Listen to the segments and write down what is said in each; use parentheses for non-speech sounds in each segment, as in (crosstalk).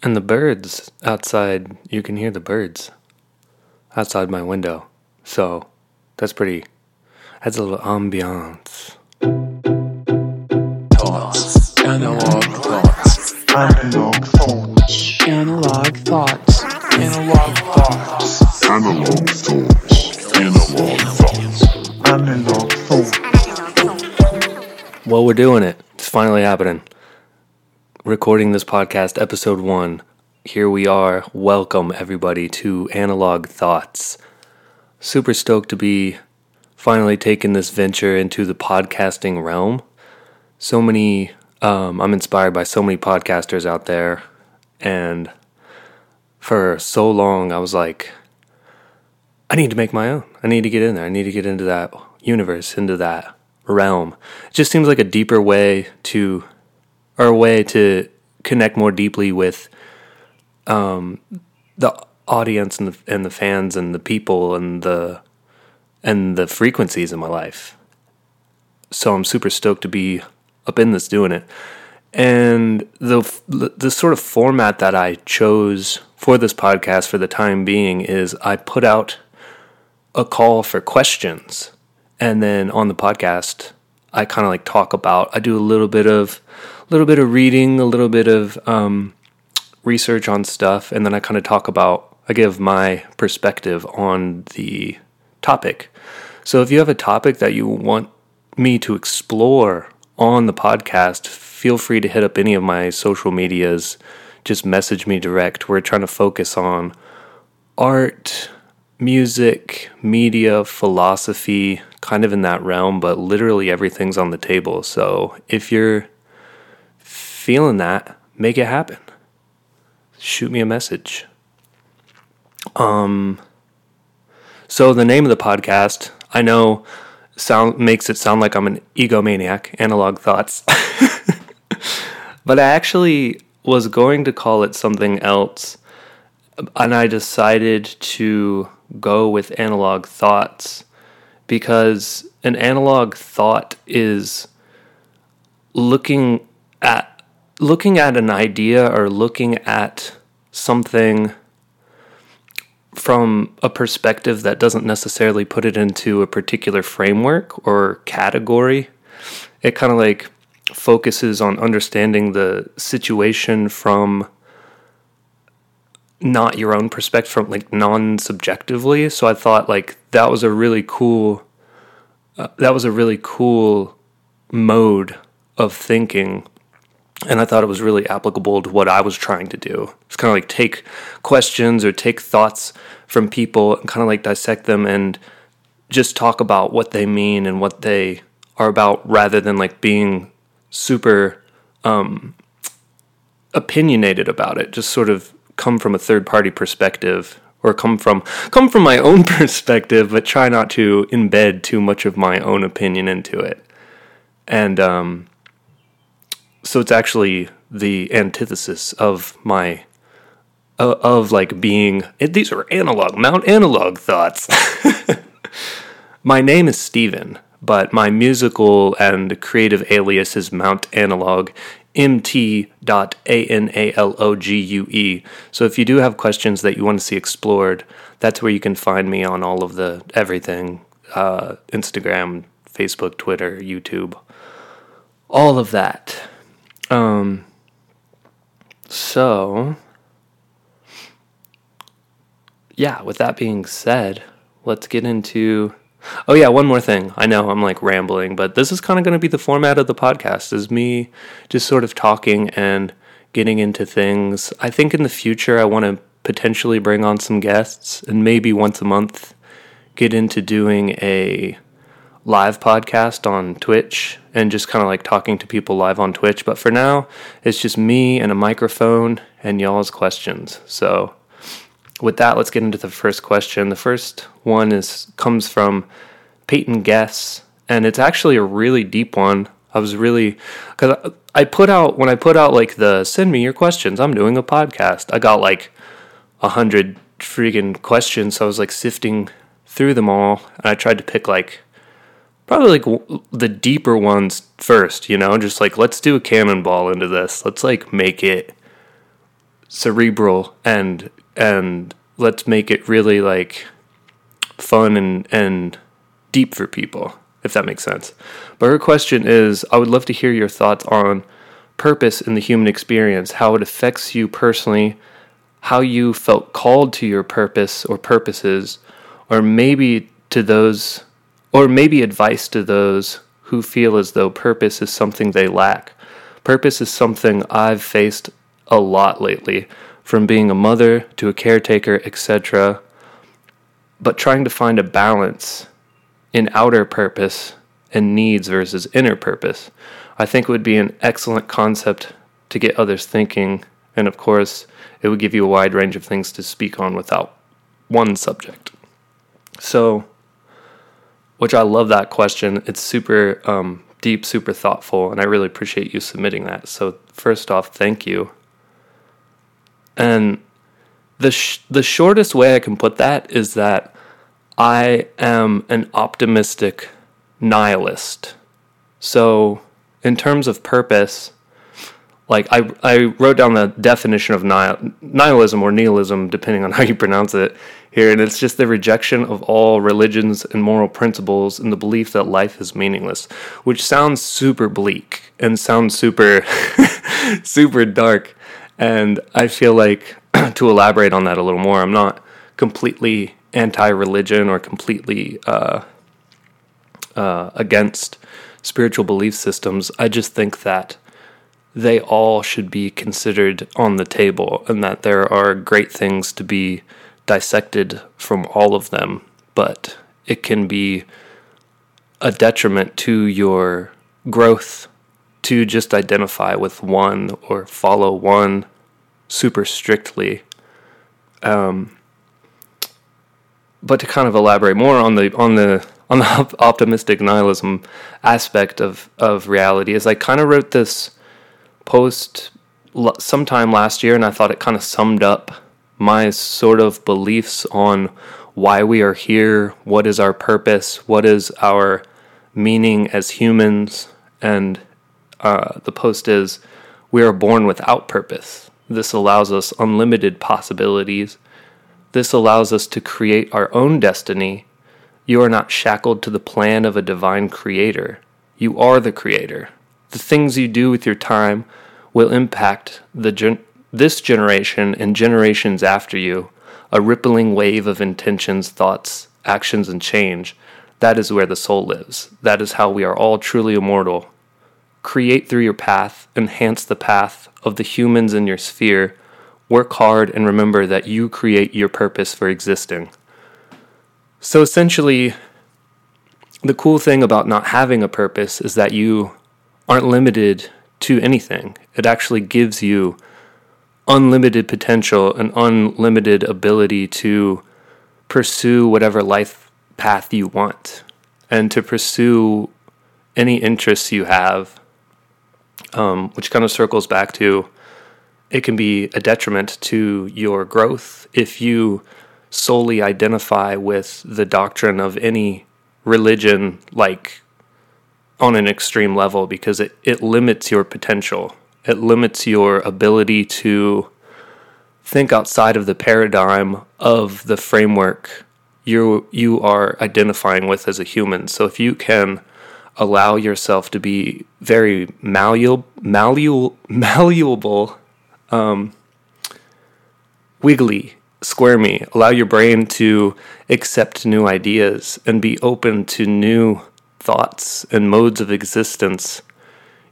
And the birds outside, you can hear the birds outside my window. So that's pretty, adds a little ambiance. Thoughts. Analog thoughts. Analog thoughts. Analog thoughts. Analog thoughts. Analog thoughts. Analog thoughts. Analog thoughts. Well, we're doing it. It's finally happening. Recording this podcast, episode one. Here we are. Welcome, everybody, to Analogue Thoughts. Super stoked to be finally taking this venture into the podcasting realm. So many, um, I'm inspired by so many podcasters out there. And for so long, I was like, I need to make my own. I need to get in there. I need to get into that universe, into that realm. It just seems like a deeper way to, or a way to connect more deeply with um, the audience and the, and the fans and the people and the and the frequencies in my life. So I'm super stoked to be up in this doing it. And the the sort of format that I chose for this podcast for the time being is I put out a call for questions and then on the podcast I kind of like talk about I do a little bit of little bit of reading, a little bit of um, research on stuff, and then I kind of talk about I give my perspective on the topic. So if you have a topic that you want me to explore on the podcast, feel free to hit up any of my social medias. Just message me direct. We're trying to focus on art, music, media, philosophy, kind of in that realm, but literally everything's on the table. So if you're feeling that, make it happen. Shoot me a message. Um so the name of the podcast, I know sound makes it sound like I'm an egomaniac, analog thoughts. (laughs) but I actually was going to call it something else and I decided to go with analog thoughts because an analog thought is looking at looking at an idea or looking at something from a perspective that doesn't necessarily put it into a particular framework or category, it kind of like focuses on understanding the situation from not your own perspective from like non-subjectively. So i thought like that was a really cool uh, that was a really cool mode of thinking and I thought it was really applicable to what I was trying to do. It's kind of like take questions or take thoughts from people and kind of like dissect them and just talk about what they mean and what they are about rather than like being super um, opinionated about it. Just sort of come from a third party perspective or come from come from my (laughs) own perspective, but try not to embed too much of my own opinion into it. And um, so it's actually the antithesis of my uh, of like being it, these are analog mount analog thoughts. (laughs) My name is steven but my musical and creative alias is mount analog mt.analogue so if you do have questions that you want to see explored that's where you can find me on all of the everything uh, instagram facebook twitter youtube all of that um, so, yeah, with that being said, let's get into. Oh, yeah, one more thing. I know I'm like rambling, but this is kind of going to be the format of the podcast is me just sort of talking and getting into things. I think in the future, I want to potentially bring on some guests and maybe once a month get into doing a live podcast on Twitch and just kind of like talking to people live on Twitch. But for now, it's just me and a microphone and y'all's questions. So with that, let's get into the first question. The first one is comes from Peyton Guess, and it's actually a really deep one. I was really because I put out when I put out like the send me your questions. I'm doing a podcast. I got like a hundred freaking questions, so I was like sifting through them all, and I tried to pick like probably like the deeper ones first, you know, just like let's do a cannonball into this. Let's like make it cerebral and and let's make it really like fun and and deep for people if that makes sense but her question is i would love to hear your thoughts on purpose in the human experience how it affects you personally how you felt called to your purpose or purposes or maybe to those or maybe advice to those who feel as though purpose is something they lack purpose is something i've faced a lot lately, from being a mother to a caretaker, etc. But trying to find a balance in outer purpose and needs versus inner purpose, I think would be an excellent concept to get others thinking. And of course, it would give you a wide range of things to speak on without one subject. So, which I love that question. It's super um, deep, super thoughtful, and I really appreciate you submitting that. So, first off, thank you. And the sh- the shortest way I can put that is that I am an optimistic nihilist. So, in terms of purpose, like I, I wrote down the definition of nihil- nihilism or nihilism, depending on (laughs) how you pronounce it here, and it's just the rejection of all religions and moral principles and the belief that life is meaningless, which sounds super bleak and sounds super, (laughs) super dark. And I feel like (clears throat) to elaborate on that a little more, I'm not completely anti religion or completely uh, uh, against spiritual belief systems. I just think that they all should be considered on the table and that there are great things to be dissected from all of them, but it can be a detriment to your growth to just identify with one or follow one super strictly. Um, but to kind of elaborate more on the on the on the optimistic nihilism aspect of of reality is I kind of wrote this post sometime last year and I thought it kind of summed up my sort of beliefs on why we are here, what is our purpose, what is our meaning as humans, and uh, the post is we are born without purpose. This allows us unlimited possibilities. This allows us to create our own destiny. You are not shackled to the plan of a divine creator. You are the creator. The things you do with your time will impact the gen- this generation and generations after you, a rippling wave of intentions, thoughts, actions, and change. That is where the soul lives. That is how we are all truly immortal. Create through your path, enhance the path of the humans in your sphere. Work hard and remember that you create your purpose for existing. So essentially, the cool thing about not having a purpose is that you aren't limited to anything. It actually gives you unlimited potential and unlimited ability to pursue whatever life path you want and to pursue any interests you have, um, which kind of circles back to it can be a detriment to your growth if you solely identify with the doctrine of any religion, like on an extreme level, because it, it limits your potential it limits your ability to think outside of the paradigm of the framework you you are identifying with as a human. So if you can allow yourself to be very malleable, malleable, (laughs) um, wiggly, squirmy, allow your brain to accept new ideas and be open to new thoughts and modes of existence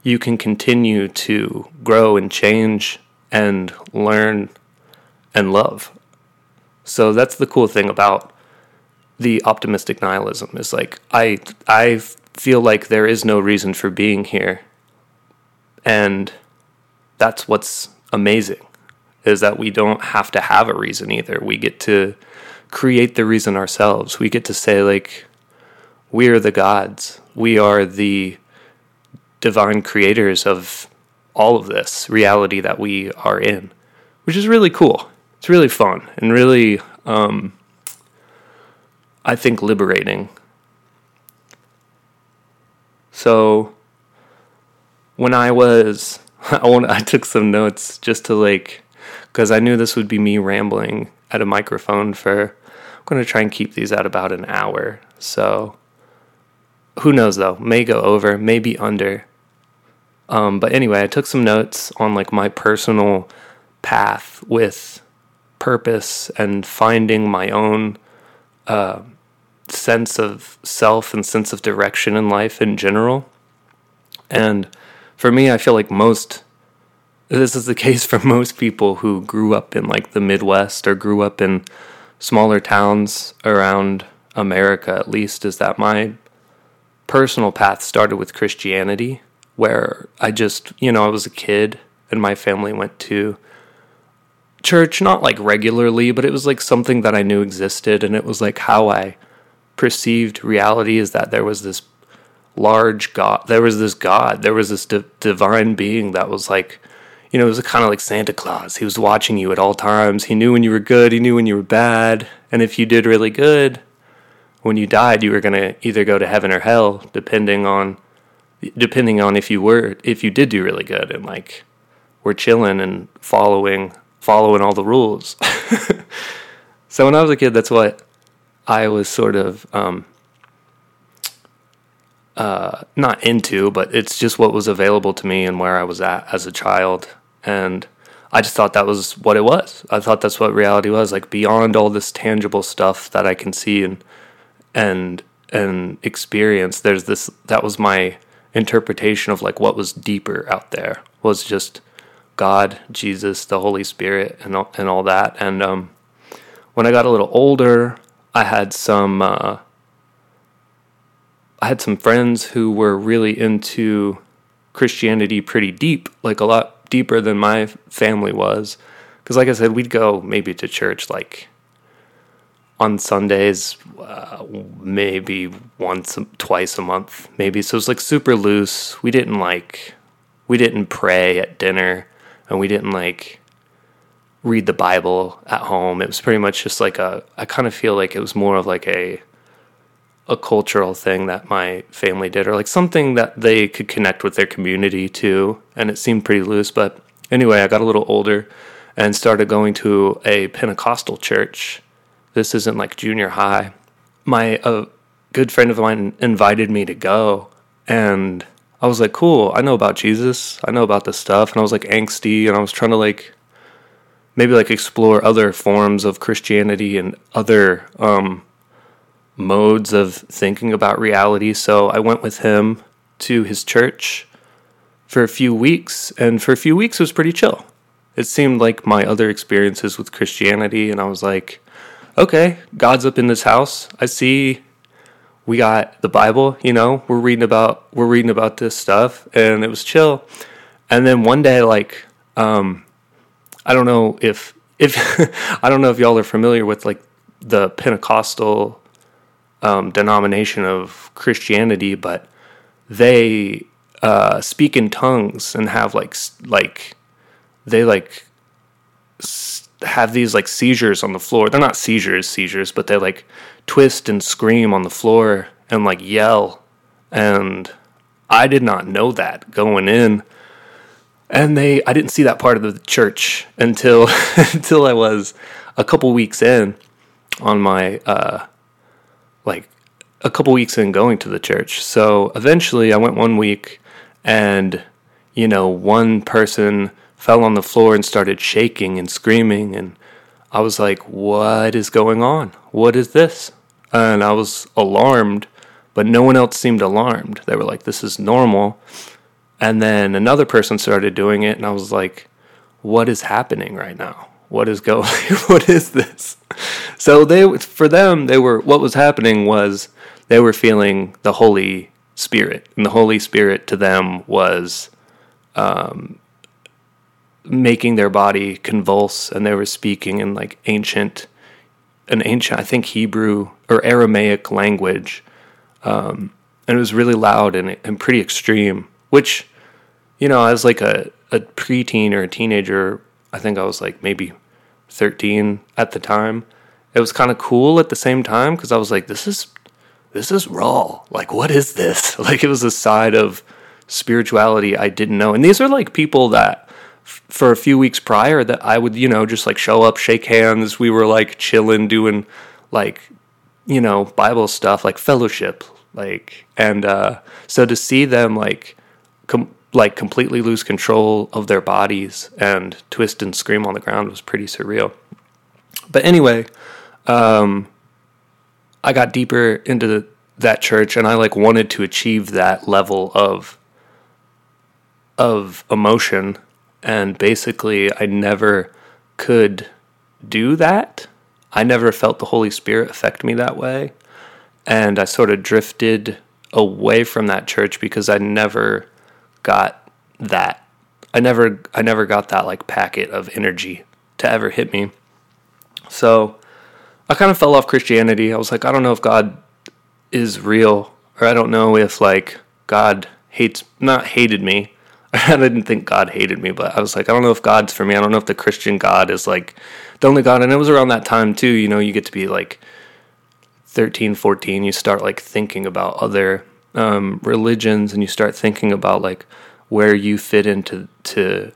you can continue to grow and change and learn and love. So that's the cool thing about the optimistic nihilism is like I I feel like there is no reason for being here. And that's what's amazing is that we don't have to have a reason either. We get to create the reason ourselves. We get to say like we are the gods. We are the divine creators of all of this reality that we are in, which is really cool. It's really fun and really, um, I think, liberating. So, when I was, (laughs) I want, I took some notes just to like because I knew this would be me rambling at a microphone for. I'm going to try and keep these at about an hour. So who knows though? May go over, maybe under. Um, but anyway, I took some notes on like my personal path with purpose and finding my own uh, sense of self and sense of direction in life in general. And for me, I feel like most this is the (laughs) case for most people who grew up in like the Midwest or grew up in smaller towns around America, at least, is that my personal path started with Christianity, where I just, you know, I was a kid and my family went to church, not like regularly, but it was like something that I knew existed. And it was like how I perceived reality is that there was this large God, there was this God, there was this di- divine being that was like, you know, it was kind of like Santa Claus. He was watching you at all times. He knew when you were good, he knew when you were bad. And if you did really good, when you died, you were going to either go to heaven or hell, depending on depending on if you were if you did do really good and like we're chilling and following following all the rules. (laughs) so when I was a kid, that's what I was sort of um, uh, not into, but it's just what was available to me and where I was at as a child. And I just thought that was what it was. I thought that's what reality was, like beyond all this tangible stuff that I can see and and and experience. There's this that was my interpretation of like what was deeper out there was just God, Jesus, the Holy Spirit, and all, and all that. And um, when I got a little older, I had some uh, I had some friends who were really into Christianity pretty deep, like a lot deeper than my family was. Because, like I said, we'd go maybe to church like on Sundays, uh, maybe once, twice a month, maybe. So it was like super loose. We didn't like, we didn't pray at dinner, and we didn't like read the Bible at home. It was pretty much just like a. I kind of feel like it was more of like a a cultural thing that my family did, or like something that they could connect with their community to, and it seemed pretty loose. But anyway, I got a little older and started going to a Pentecostal church. This isn't like junior high. My good friend of mine invited me to go, and I was like, "Cool, I know about Jesus. I know about this stuff." And I was like angsty, and I was trying to like maybe like explore other forms of Christianity and other um, modes of thinking about reality. So I went with him to his church for a few weeks, and for a few weeks it was pretty chill. It seemed like my other experiences with Christianity, and I was like, okay, God's up in this house. I see we got the Bible, you know, we're reading about we're reading about this stuff, and it was chill. And then one day, like, um, I don't know if if (laughs) I don't know if y'all are familiar with like the Pentecostal um, denomination of Christianity, but they uh, speak in tongues and have like like they like have these like seizures on the floor. They're not seizures, seizures, but they like twist and scream on the floor and like yell. And I did not know that going in. And they I didn't see that part of the church until (laughs) until I was a couple weeks in on my uh like a couple weeks in going to the church. So eventually I went one week and, you know, one person fell on the floor and started shaking and screaming. And I was like, what is going on? What is this? And I was alarmed, but no one else seemed alarmed. They were like, this is normal. And then another person started doing it, and I was like, what is happening right now? What is going (laughs) what is this? So they for them they were what was happening was they were feeling the Holy Spirit. And the Holy Spirit to them was um, making their body convulse and they were speaking in like ancient an ancient I think Hebrew or Aramaic language. Um, and it was really loud and, and pretty extreme, which, you know, as like a, a preteen or a teenager, I think I was like maybe 13 at the time. It was kind of cool at the same time because I was like, this is this is raw. Like, what is this? (laughs) Like, it was a side of spirituality I didn't know. And these are like people that for a few weeks prior that I would, you know, just like show up, shake hands. We were like chilling, doing like, you know, Bible stuff, like fellowship, like, and uh, so to see them like, com- like completely lose control of their bodies and twist and scream on the ground was pretty surreal. But anyway, um, I got deeper into the, that church and I like wanted to achieve that level of of emotion and basically I never could do that. I never felt the Holy Spirit affect me that way. And I sort of drifted away from that church because I never got that. I never I never got that like packet of energy to ever hit me. So I kind of fell off Christianity. I was like, I don't know if God is real, or I don't know if like God hates not hated me. (laughs) I didn't think God hated me, but I was like, I don't know if God's for me. I don't know if the Christian God is like the only God. And it was around that time too, you know, you get to be like 13, 14, you start like thinking about other um, religions and you start thinking about like where you fit into to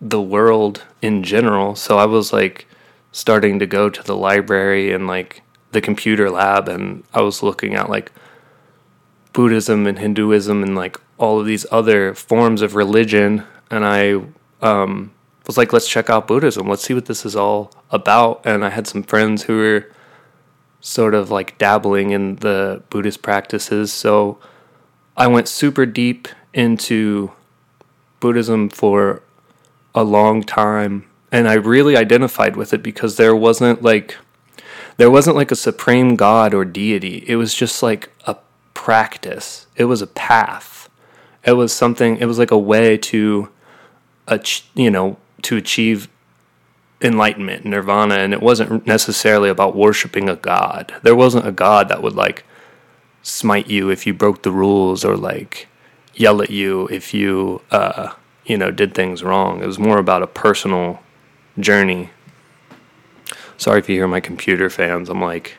the world in general. So I was like starting to go to the library and like the computer lab and I was looking at like Buddhism and Hinduism and like all of these other forms of religion and I um, was like let's check out Buddhism. Let's see what this is all about and I had some friends who were sort of like dabbling in the Buddhist practices. So I went super deep into Buddhism for a long time and I really identified with it because there wasn't like there wasn't like a supreme god or deity. It was just like a practice. It was a path. It was something it was like a way to you know, to achieve enlightenment, nirvana, and it wasn't necessarily about worshiping a god. There wasn't a god that would like smite you if you broke the rules or like yell at you if you uh you know did things wrong. It was more about a personal journey. Sorry if you hear my computer fans. I'm like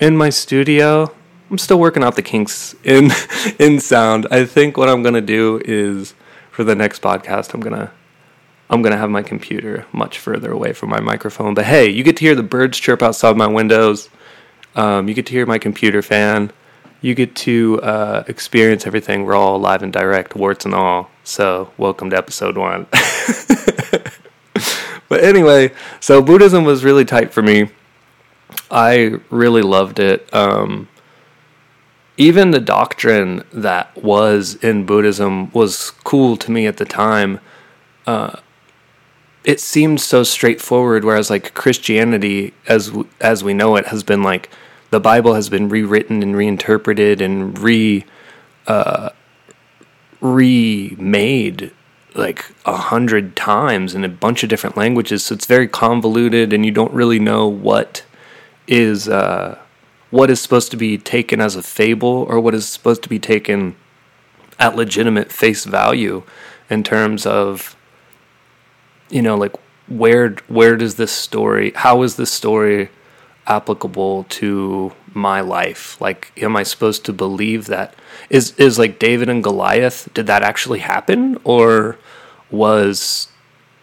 in my studio. I'm still working out the kinks in (laughs) in sound. I think what I'm gonna do is for the next podcast, I'm gonna I'm gonna have my computer much further away from my microphone. But hey, you get to hear the birds chirp outside my windows. Um, you get to hear my computer fan. You get to uh, experience everything raw, live, and direct, warts and all. So, welcome to episode one. (laughs) but anyway, so Buddhism was really tight for me. I really loved it. Um, even the doctrine that was in Buddhism was cool to me at the time. Uh, it seemed so straightforward, whereas like Christianity, as as we know it, has been like the Bible has been rewritten and reinterpreted and re uh, remade like a hundred times in a bunch of different languages. So it's very convoluted, and you don't really know what is uh, what is supposed to be taken as a fable or what is supposed to be taken at legitimate face value in terms of you know like where where does this story how is this story applicable to my life? Like am i supposed to believe that? Is is like david and goliath did that actually happen? Or was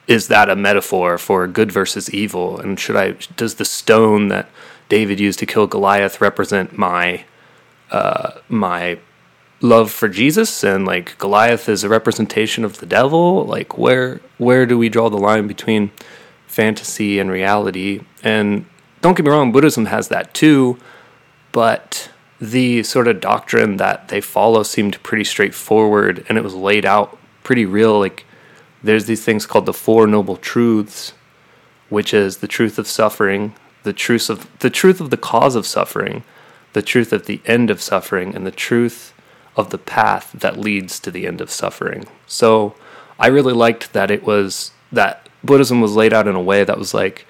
is that a metaphor for good versus evil? And should i does the stone that david used to kill goliath represent my uh my love for jesus and like goliath is a representation of the devil. Like where where do we draw the line between fantasy and reality? And don't get me wrong buddhism has that too but the sort of doctrine that they follow seemed pretty straightforward and it was laid out pretty real. Like there's these things called the four noble truths which is the truth of suffering the truth of the truth of the cause of suffering the truth of the end of suffering and the truth of the path that leads to the end of suffering. So i really liked that it was that buddhism was laid out in a way that was like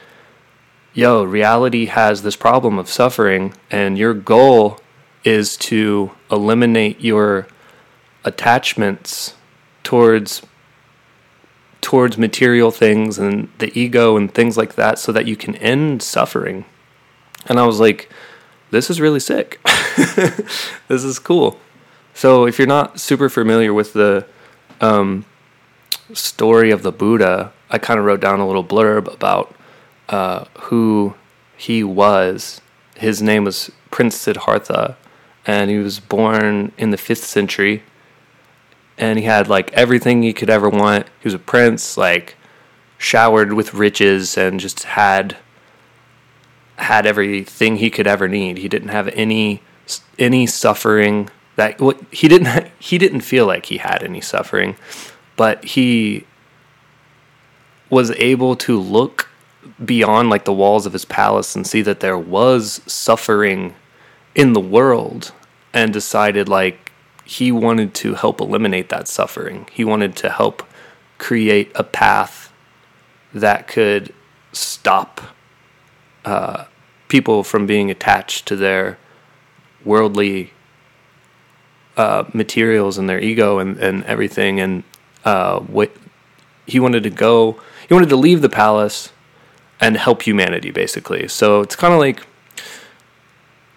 yo, reality has this problem of suffering, and your goal is to eliminate your attachments towards towards material things and the ego and things like that so that you can end suffering. And I was like, this is really sick. (laughs) this is cool. So if you're not super familiar with the um, story of the Buddha, I kind of wrote down a little blurb about uh, who he was. His name was Prince Siddhartha, and he was born in the fifth century. And he had like everything he could ever want. He was a prince, like showered with riches, and just had had everything he could ever need. He didn't have any any suffering that he didn't (laughs) he didn't feel like he had any suffering, but he was able to look beyond like the walls of his palace and see that there was suffering in the world and decided like he wanted to help eliminate that suffering. He wanted to help create a path that could stop uh, people from being attached to their worldly uh, materials and their ego and, and everything. And uh, what he wanted to go, he wanted to leave the palace and help humanity, basically. So it's kind of like,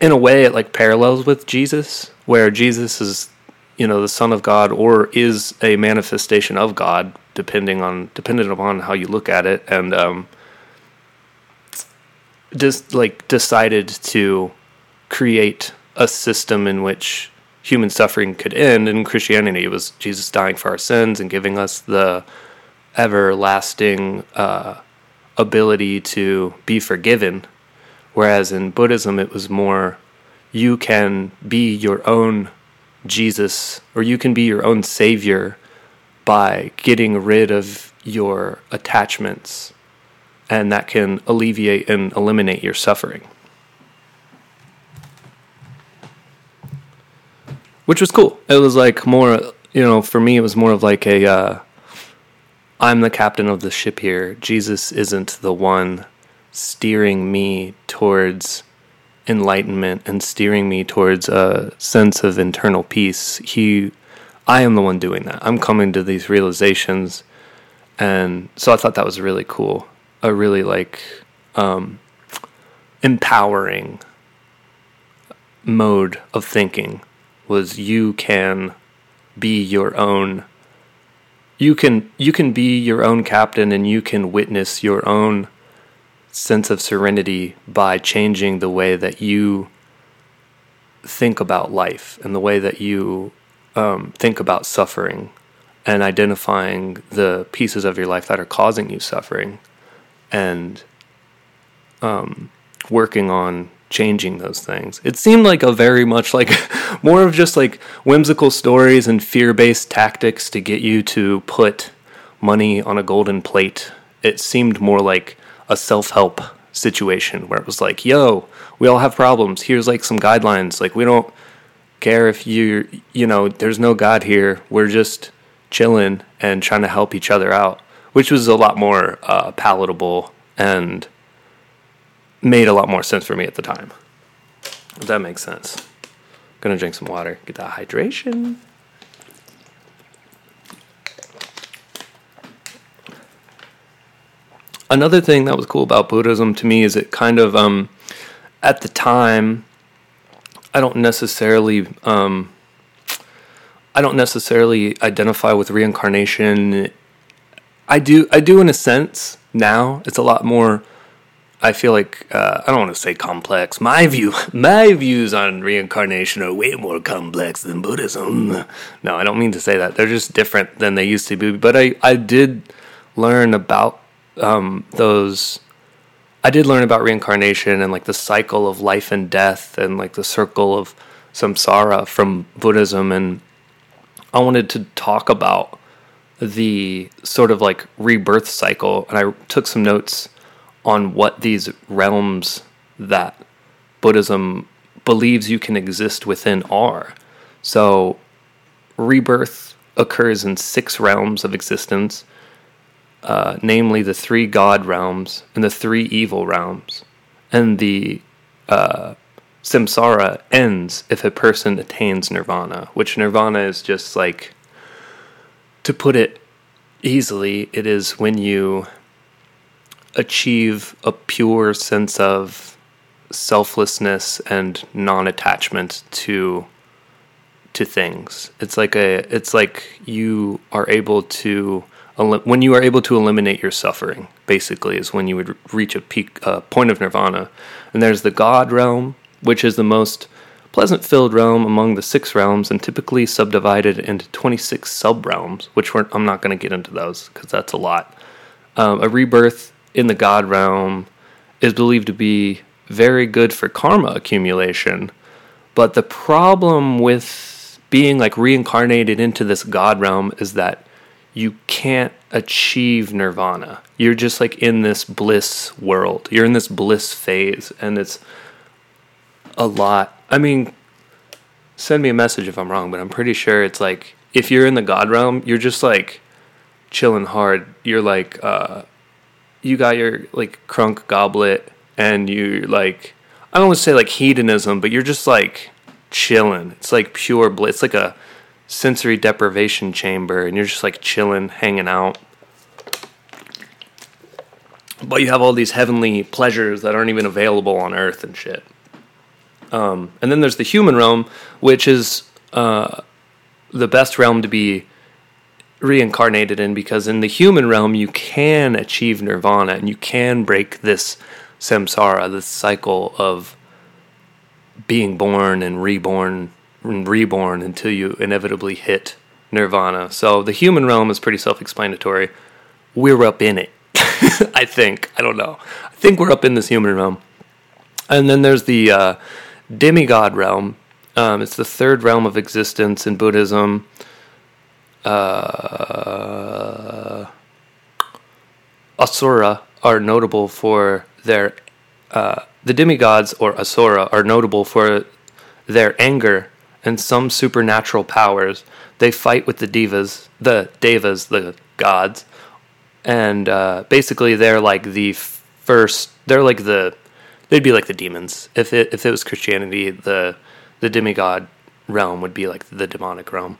in a way, it like parallels with Jesus, where Jesus is, you know, the Son of God or is a manifestation of God, depending on dependent upon how you look at it, and um, just like decided to create a system in which human suffering could end. In Christianity, it was Jesus dying for our sins and giving us the everlasting uh, ability to be forgiven. Whereas in Buddhism, it was more you can be your own Jesus or you can be your own savior by getting rid of your attachments, and that can alleviate and eliminate your suffering. which was cool. It was like more, you know, for me, it was more of like a, uh, I'm the captain of the ship here. Jesus isn't the one steering me towards enlightenment and steering me towards a sense of internal peace. He, I am the one doing that. I'm coming to these realizations, and so I thought that was really cool. A really like um, empowering mode of thinking was you can be your own you can you can be your own captain and you can witness your own sense of serenity by changing the way that you think about life and the way that you um, think about suffering and identifying the pieces of your life that are causing you suffering and um, working on changing those things. It seemed like a very much like (laughs) more of just like whimsical stories and fear based tactics to get you to put money on a golden plate. It seemed more like a self help situation where it was like, yo, we all have problems. Here's like some guidelines. Like, we don't care if you, you know, there's no God here. We're just chilling and trying to help each other out, which was a lot more uh, palatable and made a lot more sense for me at the time. If that makes sense. Gonna drink some water, get that hydration. Another thing that was cool about Buddhism to me is it kind of, um, at the time, I don't necessarily, um, I don't necessarily identify with reincarnation. I do, I do in a sense now. It's a lot more I feel like uh, I don't want to say complex. My view, (laughs) my views on reincarnation are way more complex than Buddhism. No, I don't mean to say that. They're just different than they used to be. But I, I did learn about um, those. I did learn about reincarnation and like the cycle of life and death and like the circle of samsara from Buddhism, and I wanted to talk about the sort of like rebirth cycle, and I took some notes on what these realms that Buddhism believes you can exist within are. So, rebirth occurs in six realms of existence, uh, namely the three God realms and the three evil realms. And the uh, samsara ends if a person attains nirvana, which nirvana is just like, to put it easily, it is when you achieve a pure sense of selflessness and non-attachment to to things. It's like a it's like you are able to when you are able to eliminate your suffering. Basically, is when you would reach a peak uh, point of nirvana. And there's the God realm, which is the most pleasant filled realm among the six realms, and typically subdivided into 26 sub realms. Which I'm not going to get into those because that's a lot. Um, a rebirth in the God realm is believed to be very good for karma accumulation. But the problem with being like reincarnated into this God realm is that you can't achieve nirvana. You're just like in this bliss world. You're in this bliss phase, and it's a lot. I mean, send me a message if I'm wrong, but I'm pretty sure it's like if you're in the God realm, you're just like chilling hard. You're like, uh, you got your like crunk goblet, and you like, I don't want to say like hedonism, but you're just like chilling. It's like pure bliss. It's like a sensory deprivation chamber, and you're just like chilling, hanging out. But you have all these heavenly pleasures that aren't even available on Earth and shit. Um, and then there's the human realm, which is uh, the best realm to be reincarnated in because in the human realm you can achieve nirvana and you can break this samsara, this cycle of being born and reborn reborn until you inevitably hit nirvana. So the human realm is pretty self-explanatory. We're up in it. (laughs) I think. I don't know. I think we're up in this human realm. And then there's the uh, demigod realm. Um, it's the third realm of existence in Buddhism. Uh, Asura are notable for their. Uh, the demigods or Asura are notable for their anger and some supernatural powers. They fight with the devas, the devas, the gods, and uh, basically they're like the first. They're like the they'd be like the demons. If it if it was Christianity, the the demigod realm would be like the demonic realm.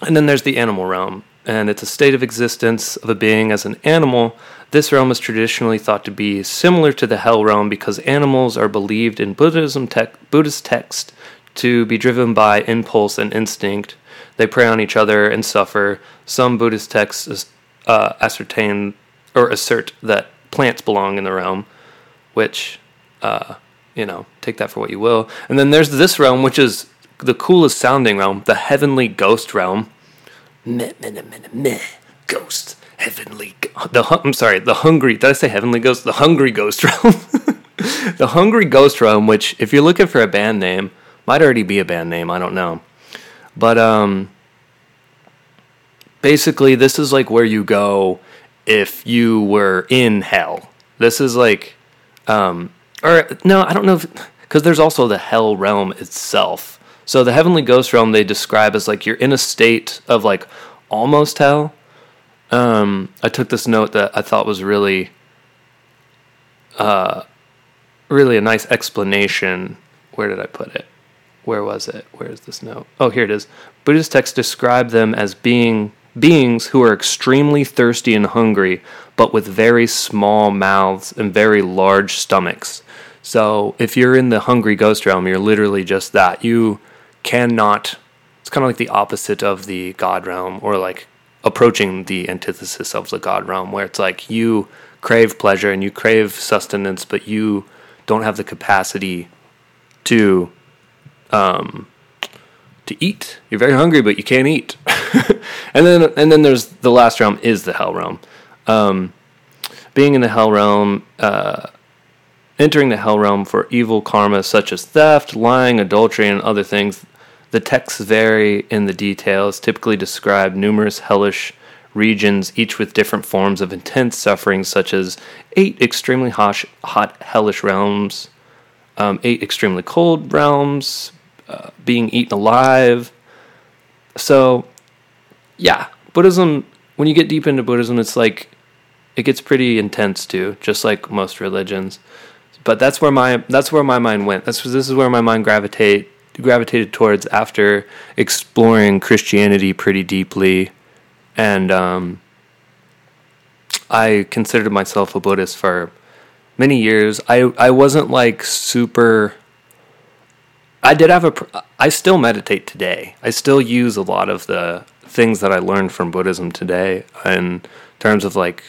And then there's the animal realm, and it's a state of existence of a being as an animal. This realm is traditionally thought to be similar to the hell realm because animals are believed in Buddhism tech, Buddhist text to be driven by impulse and instinct. They prey on each other and suffer. Some Buddhist texts uh, ascertain or assert that plants belong in the realm, which, uh, you know, take that for what you will. And then there's this realm, which is the coolest sounding realm, the heavenly ghost realm. Meh, meh, meh, meh. Ghost, heavenly. The I'm sorry, the hungry. Did I say heavenly ghost? The hungry ghost (laughs) realm. the hungry ghost realm. Which, if you're looking for a band name, might already be a band name. I don't know, but um, basically, this is like where you go if you were in hell. This is like, um, or no, I don't know, because there's also the hell realm itself. So the heavenly ghost realm they describe as like you're in a state of like almost hell. Um, I took this note that I thought was really, uh, really a nice explanation. Where did I put it? Where was it? Where is this note? Oh, here it is. Buddhist texts describe them as being beings who are extremely thirsty and hungry, but with very small mouths and very large stomachs. So if you're in the hungry ghost realm, you're literally just that. You cannot. It's kind of like the opposite of the God realm, or like approaching the antithesis of the God realm, where it's like you crave pleasure and you crave sustenance, but you don't have the capacity to um, to eat. You're very hungry, but you can't eat. (laughs) and then and then there's the last realm is the hell realm. Um, being in the hell realm, uh, entering the hell realm for evil karma such as theft, lying, adultery, and other things. The texts vary in the details, typically describe numerous hellish regions, each with different forms of intense suffering, such as eight extremely hot, hot hellish realms, um, eight extremely cold realms, uh, being eaten alive. So, yeah, Buddhism, when you get deep into Buddhism, it's like it gets pretty intense too, just like most religions. But that's where my that's where my mind went. That's this is where my mind gravitate gravitated towards after exploring Christianity pretty deeply, and um, I considered myself a Buddhist for many years. I I wasn't like super. I did have a. I still meditate today. I still use a lot of the things that I learned from Buddhism today in terms of like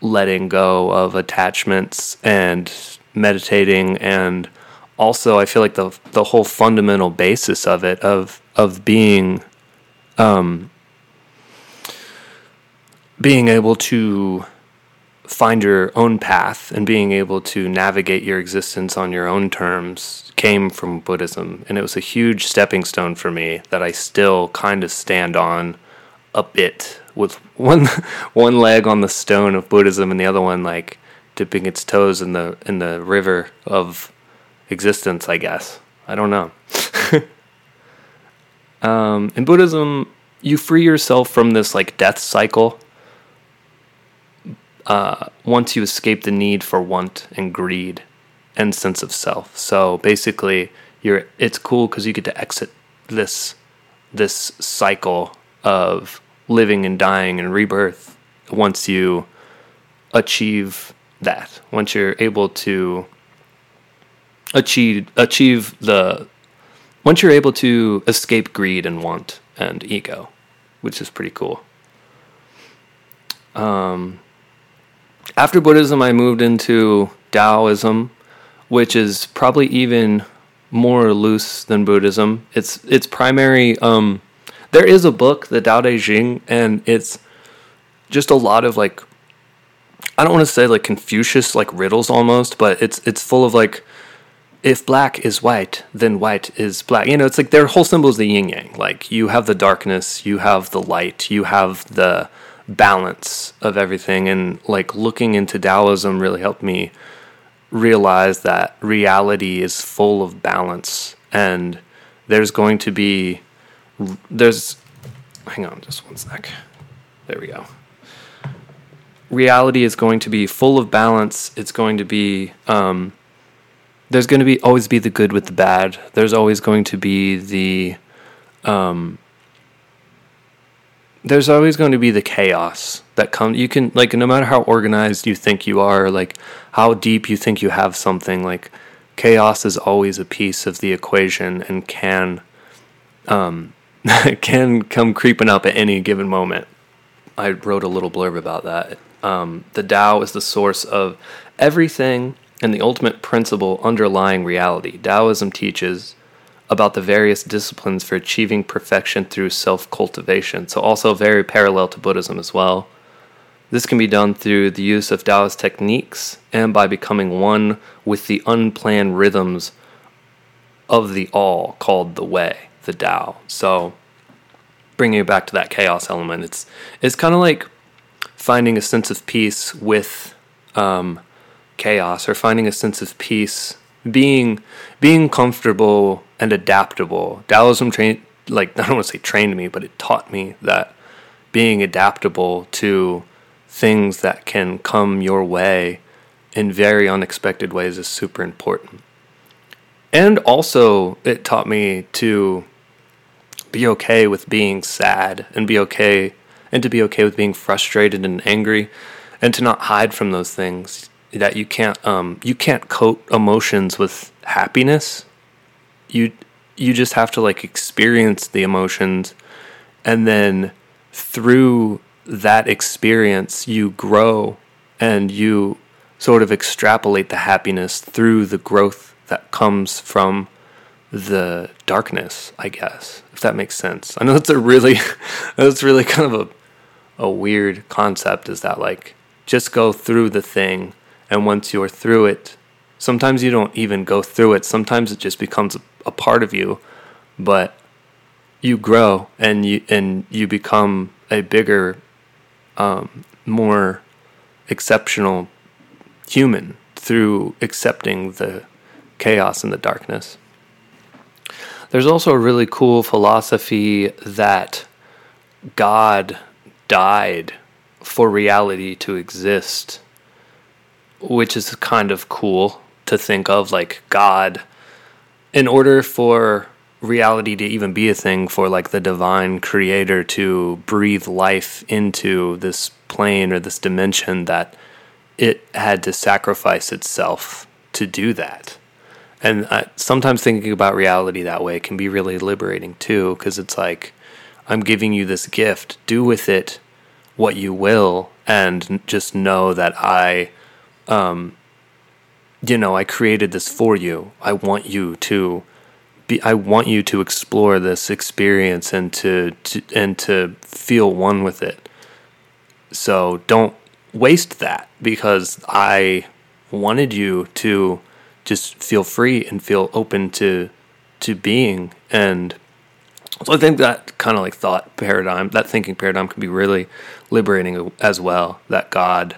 letting go of attachments and meditating and also I feel like the the whole fundamental basis of it of of being um being able to find your own path and being able to navigate your existence on your own terms came from Buddhism. And it was a huge stepping stone for me that I still kind of stand on a bit with (laughs) one one leg on the stone of Buddhism and the other one like dipping its toes in the in the river of existence, I guess. I don't know. (laughs) um, in Buddhism, you free yourself from this like death cycle uh, once you escape the need for want and greed and sense of self. So basically, you're it's cool because you get to exit this this cycle of living and dying and rebirth once you achieve that. Once you're able to achieve achieve the once you're able to escape greed and want and ego, which is pretty cool. Um, after Buddhism, I moved into Taoism, which is probably even more loose than Buddhism. It's its primary. Um, there is a book, the Tao Te Ching, and it's just a lot of like. I don't want to say like Confucius like riddles almost, but it's it's full of like if black is white, then white is black. You know, it's like their whole symbol is the yin yang. Like you have the darkness, you have the light, you have the balance of everything. And like looking into Taoism really helped me realize that reality is full of balance. And there's going to be there's hang on just one sec. There we go. Reality is going to be full of balance. It's going to be um, there's going to be always be the good with the bad. There's always going to be the um, there's always going to be the chaos that comes you can like no matter how organized you think you are like how deep you think you have something like chaos is always a piece of the equation and can um (laughs) can come creeping up at any given moment i wrote a little blurb about that um, the Tao is the source of everything and the ultimate principle underlying reality. Taoism teaches about the various disciplines for achieving perfection through self cultivation, so also very parallel to Buddhism as well. This can be done through the use of Taoist techniques and by becoming one with the unplanned rhythms of the all called the way, the Tao. So, bringing it back to that chaos element, it's it's kind of like finding a sense of peace with um, chaos, or finding a sense of peace being being comfortable and adaptable. Taoism trained like (laughs) I don't want to say trained me, but it taught me that being adaptable to things that can come your way in very unexpected ways is super important. And also it taught me to be okay with being sad and be okay and to be okay with being frustrated and angry and to not hide from those things that you can't um you can't coat emotions with happiness you you just have to like experience the emotions. And then through that experience you grow and you sort of extrapolate the happiness through the growth that comes from the darkness i guess if that makes sense. I know it's a really (laughs) that's really kind of a, a weird concept is that like just go through the thing and once you're through it sometimes you don't even go through it. Sometimes it just becomes a, part of you but you grow and you and you become a bigger um, more exceptional human through accepting the chaos and the darkness. There's also a really cool philosophy that god died for reality to exist which is kind of cool to think of like God in order for reality to even be a thing for like the divine creator to breathe life into this plane or this dimension that it had to sacrifice itself to do that and uh, sometimes thinking about reality that way can be really liberating too because it's like I'm giving you this gift. Do with it what you will, and just know that I, um, you know, I created this for you. I want you to be. I want you to explore this experience and to, to and to feel one with it. So don't waste that because I wanted you to just feel free and feel open to to being and so I think that kind of like thought paradigm, that thinking paradigm can be really liberating as well. That God,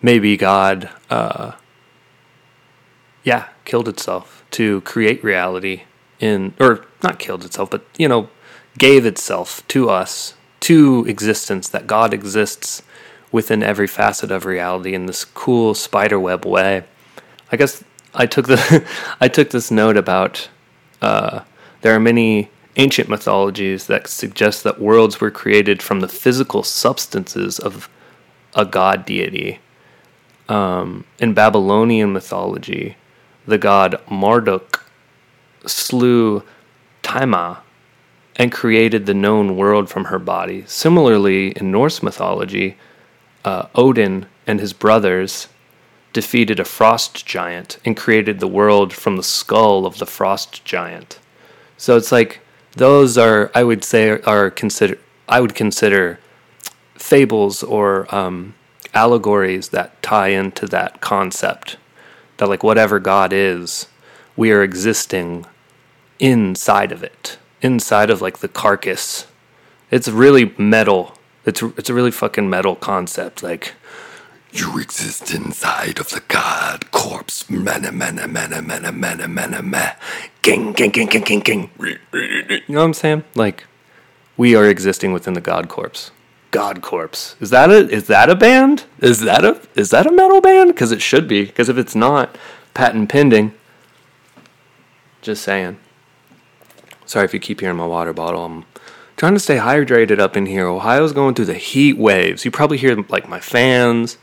maybe God, uh, yeah, killed itself to create reality in, or not killed itself, but, you know, gave itself to us, to existence, that God exists within every facet of reality in this cool spiderweb way. I guess I took the, (laughs) I took this note about, uh, there are many ancient mythologies that suggest that worlds were created from the physical substances of a god deity. Um, in Babylonian mythology, the god Marduk slew Tiamat and created the known world from her body. Similarly, in Norse mythology, uh, Odin and his brothers defeated a frost giant and created the world from the skull of the frost giant. So it's like those are I would say are consider I would consider fables or um, allegories that tie into that concept that like whatever God is, we are existing inside of it, inside of like the carcass. It's really metal. It's it's a really fucking metal concept. Like You exist inside of the god corpse. Mana, mana, mana, mana, mana, mana, mana. King king king ging, ging, ging. You know what I'm saying? Like, we are existing within the God Corpse. God Corpse. Is that a is that a band? Is that a is that a metal band? Because it should be. Because if it's not, patent pending. Just saying. Sorry if you keep hearing my water bottle. I'm trying to stay hydrated up in here. Ohio's going through the heat waves. You probably hear like my fans,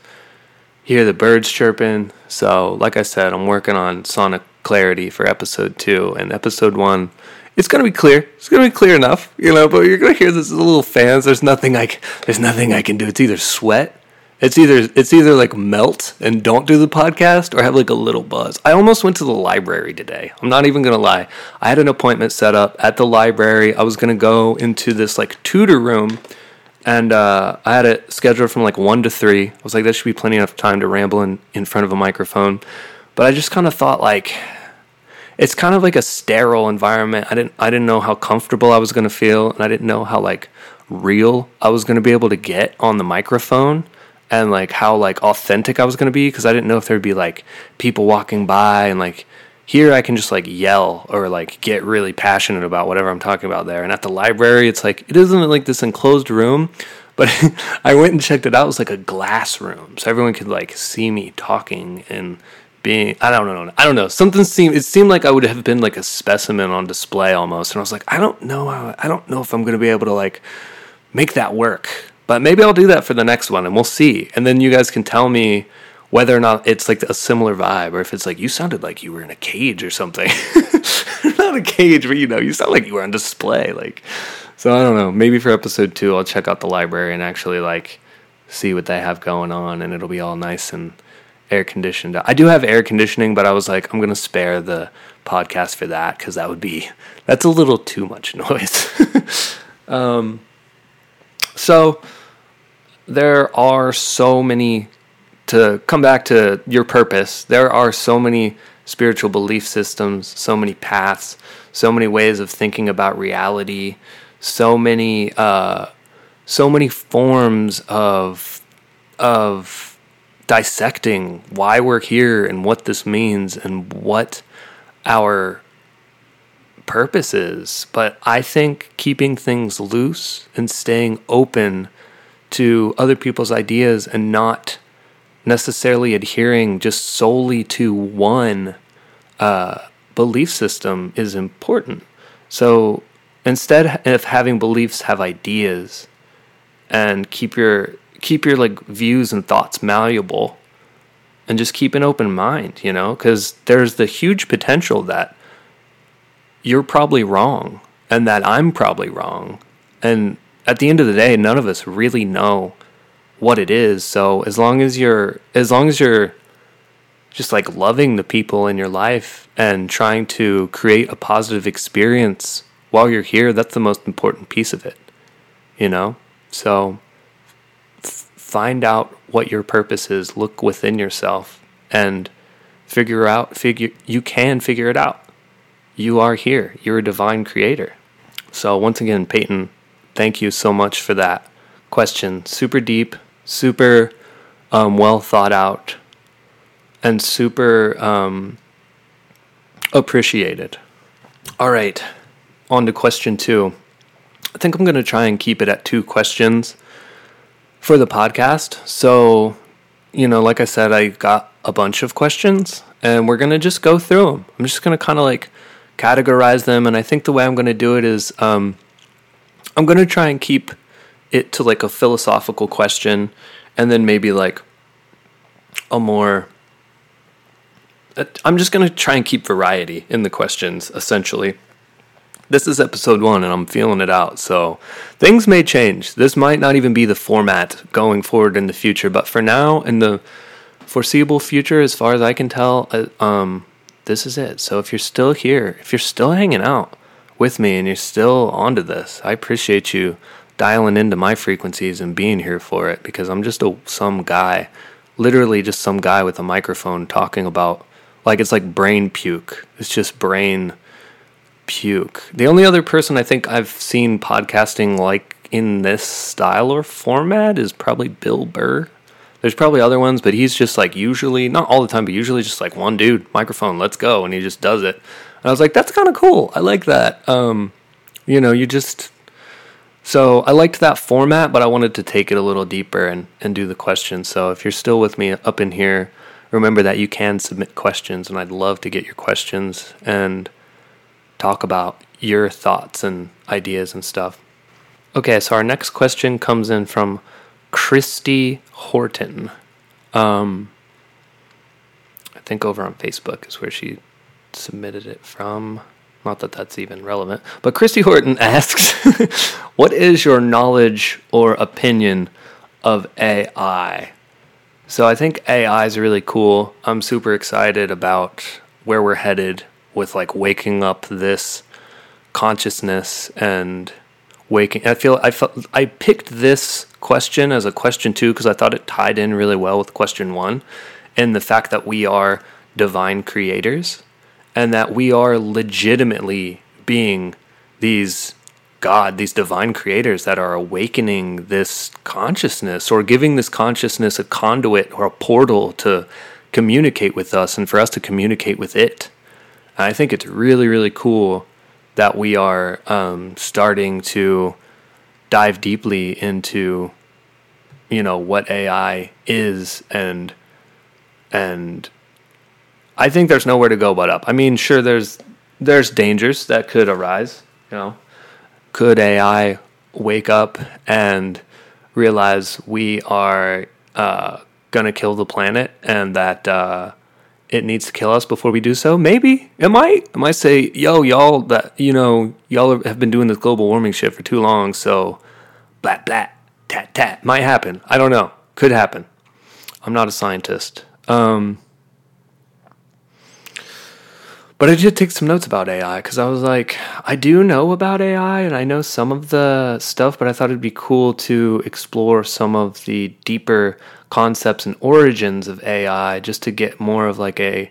hear the birds chirping. So, like I said, I'm working on sonic clarity for episode two and episode one. It's gonna be clear. It's gonna be clear enough, you know. But you're gonna hear this little fans. There's nothing c- There's nothing I can do. It's either sweat. It's either it's either like melt and don't do the podcast or have like a little buzz. I almost went to the library today. I'm not even gonna lie. I had an appointment set up at the library. I was gonna go into this like tutor room and uh, I had it scheduled from like one to three. I was like, that should be plenty enough time to ramble in, in front of a microphone. But I just kind of thought like, it's kind of like a sterile environment. I didn't I didn't know how comfortable I was gonna feel, and I didn't know how like real I was gonna be able to get on the microphone, and like how like authentic I was gonna be because I didn't know if there'd be like people walking by and like here I can just like yell or like get really passionate about whatever I'm talking about there. And at the library, it's like it isn't like this enclosed room, but (laughs) I went and checked it out. It was like a glass room, so everyone could like see me talking and being. I don't know. I don't know. Something seemed. It seemed like I would have been like a specimen on display almost. And I was like, I don't know. How, I don't know if I'm gonna be able to like make that work. But maybe I'll do that for the next one, and we'll see. And then you guys can tell me whether or not it's like a similar vibe, or if it's like you sounded like you were in a cage or something. (laughs) not a cage, but you know, you sound like you were on display. Like, so I don't know. Maybe for episode two, I'll check out the library and actually like see what they have going on, and it'll be all nice and air conditioned. I do have air conditioning, but I was like, I'm gonna spare the podcast for that because that would be that's a little too much (laughs) noise. um, so there are so many to come back to your purpose. There are so many spiritual belief systems, so many paths, so many ways of thinking about reality, so many uh, so many forms of of dissecting why we're here and what this means and what our purpose is. But I think keeping things loose and staying open to other people's ideas and not necessarily adhering just solely to one uh, belief system is important. So instead of having beliefs, have ideas, and keep your keep your like views and thoughts malleable, and just keep an open mind. You know, because there's the huge potential that you're probably wrong and that I'm probably wrong And at the end of the day, none of us really know what it is. So as long as you're as long as you're just like loving the people in your life and trying to create a positive experience while you're here, that's the most important piece of it. You know? So find out what your purpose is, look within yourself and figure out figure you can figure it out. You are here. You're a divine creator. So once again, Peyton, thank you so much for that question. Super deep, super um, well thought out, and super um, appreciated. All right, on to question two. I think I'm going to try and keep it at two questions for the podcast. So, you know, like I said, I got a bunch of questions and we're going to just go through them. I'm just going to kind of like categorize them. And I think the way I'm going to do it is um, I'm going to try and keep it to like a philosophical question and then maybe like a more. uh, I'm just going to try and keep variety in the questions, essentially. This is episode one, and I'm feeling it out. So things may change. This might not even be the format going forward in the future, but for now, in the foreseeable future, as far as I can tell, uh, um, this is it. So if you're still here, if you're still hanging out with me and you're still onto this, I appreciate you dialing into my frequencies and being here for it because I'm just a some guy, literally just some guy with a microphone talking about like it's like brain puke. It's just brain puke. The only other person I think I've seen podcasting like in this style or format is probably Bill Burr. There's probably other ones, but he's just like usually, not all the time, but usually just like one dude, microphone, let's go, and he just does it. And I was like, that's kind of cool. I like that. Um, you know, you just so I liked that format, but I wanted to take it a little deeper and, and do the questions. So if you're still with me up in here, remember that you can submit questions, and I'd love to get your questions and talk about your thoughts and ideas and stuff. Okay, so our next question comes in from Christy Horton. Um, I think over on Facebook is where she submitted it from. Not that that's even relevant. But Christy Horton (laughs) asks, (laughs) What is your knowledge or opinion of AI? So I think AI is really cool. I'm super excited about where we're headed with like waking up this consciousness and waking. I feel I felt I picked this question as a question two because I thought it tied in really well with question one, and the fact that we are divine creators and that we are legitimately being these God, these divine creators that are awakening this consciousness or giving this consciousness a conduit or a portal to communicate with us and for us to communicate with it. I think it's really, really cool that we are um, starting to dive deeply into, you know, what AI is and and I think there's nowhere to go but up. I mean, sure, there's there's dangers that could arise. You know, could AI wake up and realize we are uh, gonna kill the planet and that uh, it needs to kill us before we do so? Maybe it might. It might say, "Yo, y'all, that you know, y'all have been doing this global warming shit for too long, so blat blat tat tat might happen. I don't know. Could happen. I'm not a scientist." Um, but I did take some notes about AI because I was like, I do know about AI and I know some of the stuff, but I thought it'd be cool to explore some of the deeper concepts and origins of AI just to get more of like a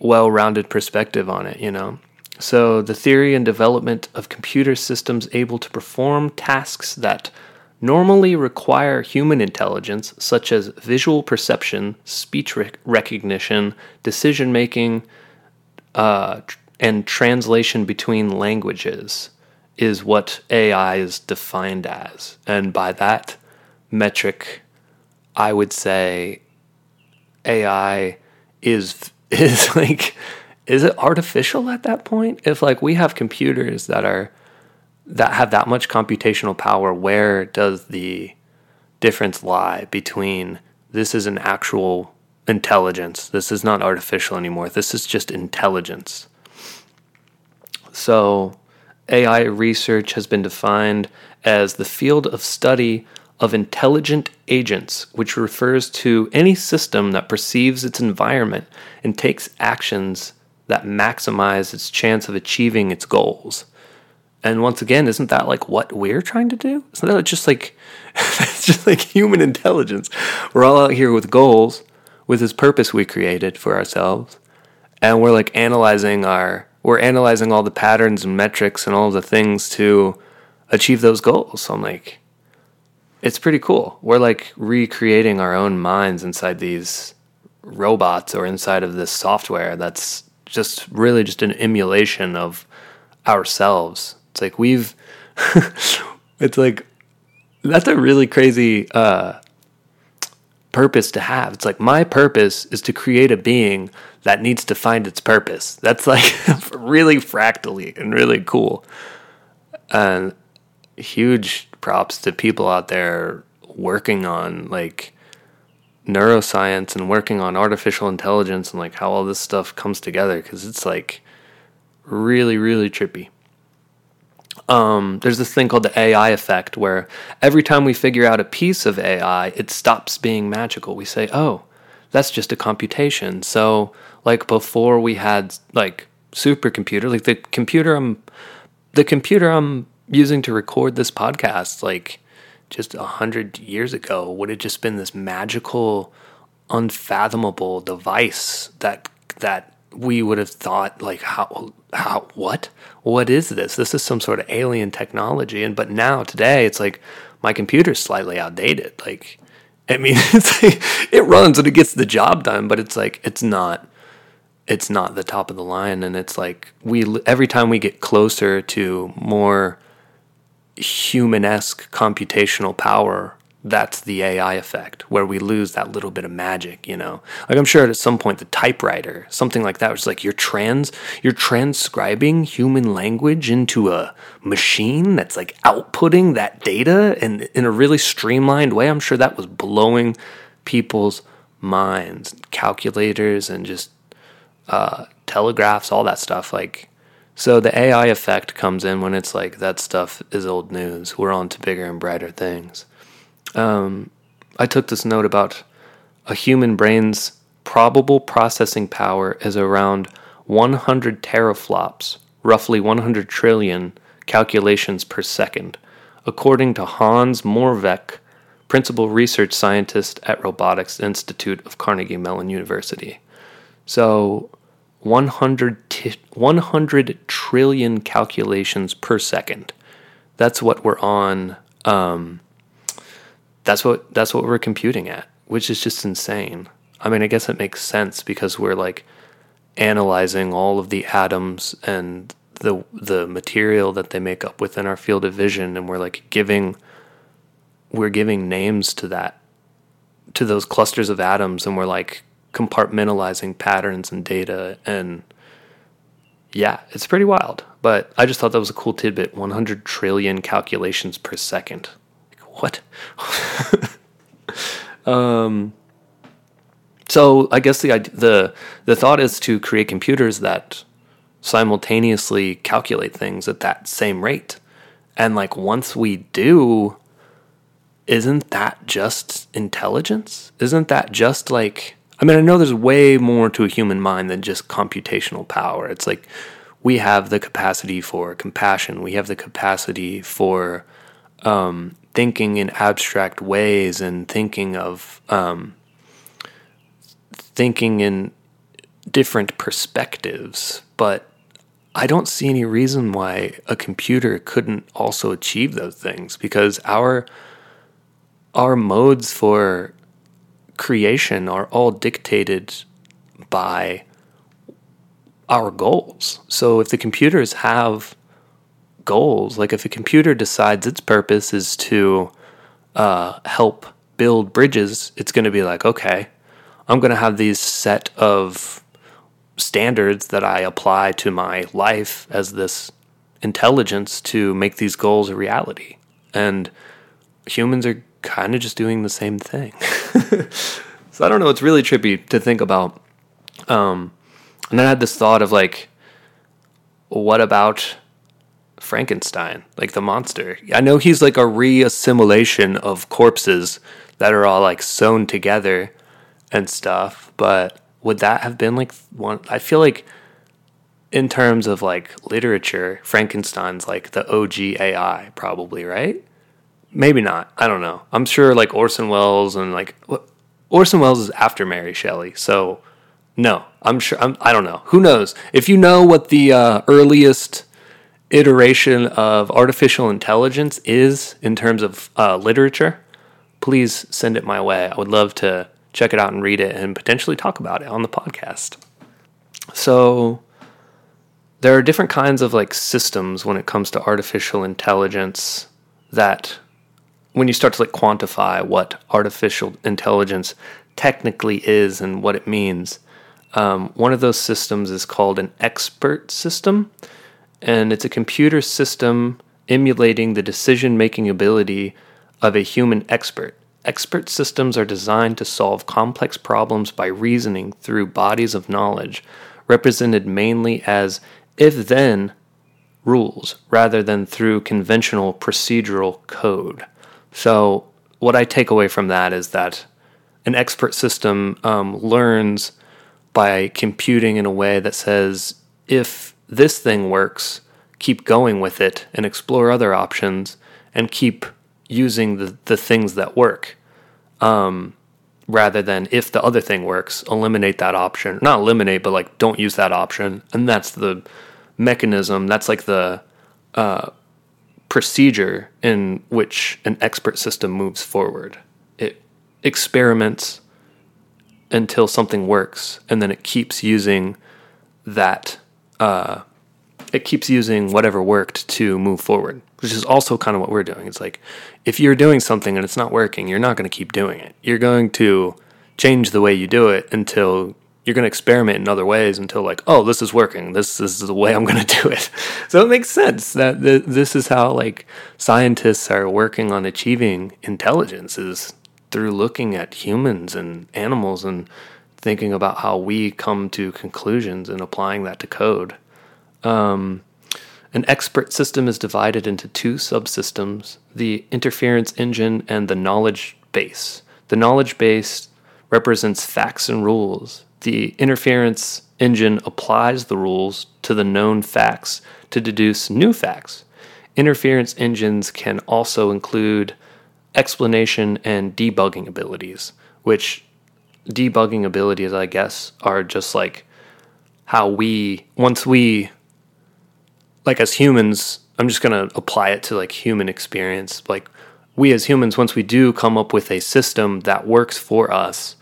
well rounded perspective on it, you know? So, the theory and development of computer systems able to perform tasks that normally require human intelligence, such as visual perception, speech rec- recognition, decision making, uh, and translation between languages is what AI is defined as. And by that metric, I would say AI is (laughs) is like is it artificial at that point? If like we have computers that are that have that much computational power, where does the difference lie between this is an actual intelligence. This is not artificial anymore. This is just intelligence. So, AI research has been defined as the field of study of intelligent agents, which refers to any system that perceives its environment and takes actions that maximize its chance of achieving its goals. And once again, isn't that like what we're trying to do? Isn't that just like it's (laughs) just like human intelligence? We're all out here with goals, with this purpose we created for ourselves, and we're like analyzing our we're analyzing all the patterns and metrics and all the things to achieve those goals. So I'm like, it's pretty cool. We're like recreating our own minds inside these robots or inside of this software that's just really just an emulation of ourselves. It's like we've (laughs) it's like that's a really crazy uh purpose to have. It's like my purpose is to create a being that needs to find its purpose. That's like (laughs) really fractally and really cool. And huge props to people out there working on like neuroscience and working on artificial intelligence and like how all this stuff comes together because it's like really really trippy um, there's this thing called the AI effect where every time we figure out a piece of AI, it stops being magical. We say, oh, that's just a computation. So, like before we had like supercomputer, like the computer I'm, the computer I'm using to record this podcast, like just a hundred years ago, would have just been this magical, unfathomable device that that we would have thought like how how what? What is this? This is some sort of alien technology. And but now today it's like my computer's slightly outdated. Like i mean (laughs) it's like, it runs and it gets the job done but it's like it's not it's not the top of the line. And it's like we every time we get closer to more human-esque computational power that's the AI effect where we lose that little bit of magic, you know. Like I'm sure at some point the typewriter, something like that, was like you're trans you're transcribing human language into a machine that's like outputting that data and in a really streamlined way. I'm sure that was blowing people's minds, calculators and just uh, telegraphs, all that stuff. Like so the AI effect comes in when it's like that stuff is old news. We're on to bigger and brighter things um, I took this note about a human brain's probable processing power is around 100 teraflops, roughly 100 trillion calculations per second, according to Hans Moravec, principal research scientist at Robotics Institute of Carnegie Mellon University. So, 100, t- 100 trillion calculations per second. That's what we're on. Um, that's what that's what we're computing at, which is just insane. I mean, I guess it makes sense because we're like analyzing all of the atoms and the the material that they make up within our field of vision and we're like giving we're giving names to that to those clusters of atoms and we're like compartmentalizing patterns and data and yeah, it's pretty wild. But I just thought that was a cool tidbit 100 trillion calculations per second what? (laughs) um, so I guess the the the thought is to create computers that simultaneously calculate things at that same rate. And like once we do, isn't that just intelligence? Isn't that just like I mean, I know there's way more to a human mind than just computational power. It's like we have the capacity for compassion. We have the capacity for um, thinking in abstract ways and thinking of um, thinking in different perspectives, but I don't see any reason why a computer couldn't also achieve those things because our our modes for creation are all dictated by our goals. So if the computers have goals. Like if a computer decides its purpose is to uh, help build bridges, it's going to be like, okay, I'm going to have these set of standards that I apply to my life as this intelligence to make these goals a reality. And humans are kind of just doing the same thing. (laughs) so I don't know, it's really trippy to think about. Um, and then I had this thought of like, what about Frankenstein, like the monster. I know he's like a reassimilation of corpses that are all like sewn together and stuff, but would that have been like one? I feel like in terms of like literature, Frankenstein's like the OG AI, probably, right? Maybe not. I don't know. I'm sure like Orson Welles and like Orson Welles is after Mary Shelley, so no, I'm sure. I'm, I don't know. Who knows? If you know what the uh, earliest iteration of artificial intelligence is in terms of uh, literature, please send it my way. I would love to check it out and read it and potentially talk about it on the podcast. So, there are different kinds of like systems when it comes to artificial intelligence that when you start to like quantify what artificial intelligence technically is and what it means um, one of those systems is called an expert system and it's a computer system emulating the decision making ability of a human expert expert systems are designed to solve complex problems by reasoning through bodies of knowledge represented mainly as if then rules rather than through conventional procedural code. So, what I take away from that is that an expert system um, learns by computing in a way that says, if this thing works, keep going with it and explore other options and keep using the, the things that work. Um, rather than if the other thing works, eliminate that option. Not eliminate, but like don't use that option. And that's the mechanism. That's like the uh, procedure in which an expert system moves forward. It experiments until something works, and then it keeps using that. Uh, it keeps using whatever worked to move forward, which is also kind of what we're doing. It's like if you're doing something and it's not working, you're not going to keep doing it. You're going to change the way you do it until you're going to experiment in other ways until like, oh, this is working. This is the way I'm going (laughs) to do it. So it makes sense that th- this is how like scientists are working on achieving intelligence is through looking at humans and animals and thinking about how we come to conclusions and applying that to code. Um, an expert system is divided into two subsystems the interference engine and the knowledge base. The knowledge base represents facts and rules. The interference engine applies the rules to the known facts to deduce new facts. Interference engines can also include explanation and debugging abilities, which debugging abilities, I guess, are just like how we, once we like as humans, I'm just going to apply it to like human experience. Like we as humans, once we do come up with a system that works for us,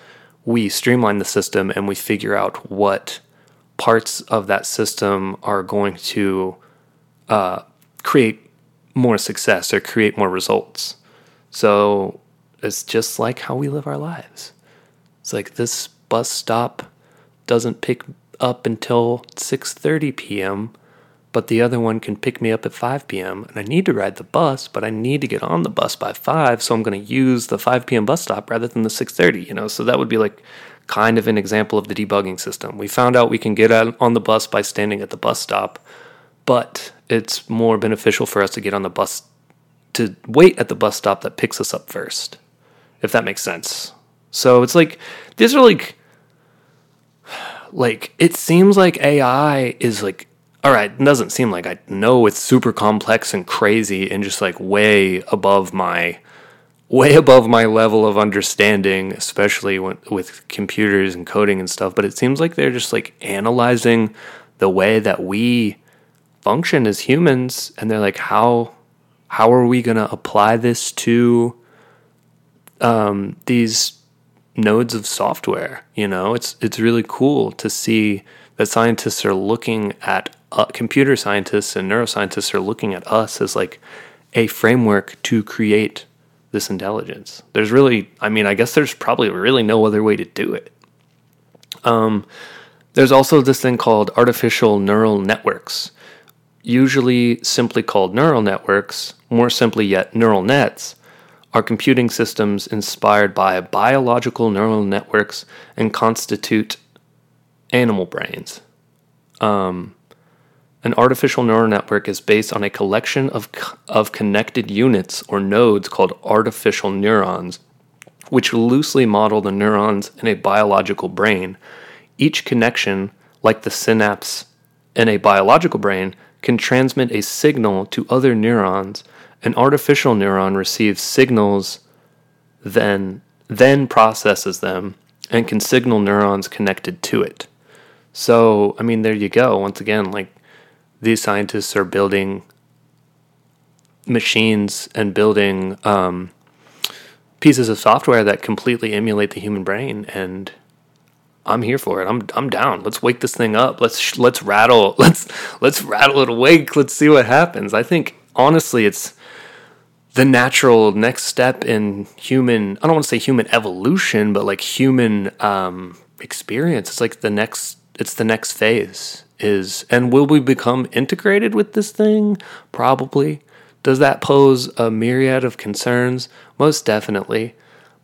we streamline the system and we figure out what parts of that system are going to uh, create more success or create more results. So it's just like how we live our lives. It's like this bus stop doesn't pick up until 6:30 p.m but the other one can pick me up at 5 p.m. and I need to ride the bus, but I need to get on the bus by 5, so I'm going to use the 5 p.m. bus stop rather than the 6:30, you know. So that would be like kind of an example of the debugging system. We found out we can get on the bus by standing at the bus stop, but it's more beneficial for us to get on the bus to wait at the bus stop that picks us up first. If that makes sense. So it's like these are like (sighs) like it seems like AI is like all right, it doesn't seem like I know it's super complex and crazy and just like way above my way above my level of understanding, especially when, with computers and coding and stuff. But it seems like they're just like analyzing the way that we function as humans, and they're like, how how are we gonna apply this to um, these nodes of software? You know, it's it's really cool to see that scientists are looking at uh, computer scientists and neuroscientists are looking at us as like a framework to create this intelligence. There's really, I mean, I guess there's probably really no other way to do it. Um, there's also this thing called artificial neural networks, usually simply called neural networks, more simply yet, neural nets. Are computing systems inspired by biological neural networks and constitute animal brains. Um, An artificial neural network is based on a collection of, of connected units or nodes called artificial neurons, which loosely model the neurons in a biological brain. Each connection, like the synapse in a biological brain, can transmit a signal to other neurons. An artificial neuron receives signals, then then processes them, and can signal neurons connected to it. So, I mean, there you go. Once again, like these scientists are building machines and building um, pieces of software that completely emulate the human brain, and I'm here for it. I'm I'm down. Let's wake this thing up. Let's let's rattle. (laughs) Let's let's rattle it awake. Let's see what happens. I think honestly, it's the natural next step in human. I don't want to say human evolution, but like human um, experience. It's like the next. It's the next phase. Is and will we become integrated with this thing? Probably. Does that pose a myriad of concerns? Most definitely.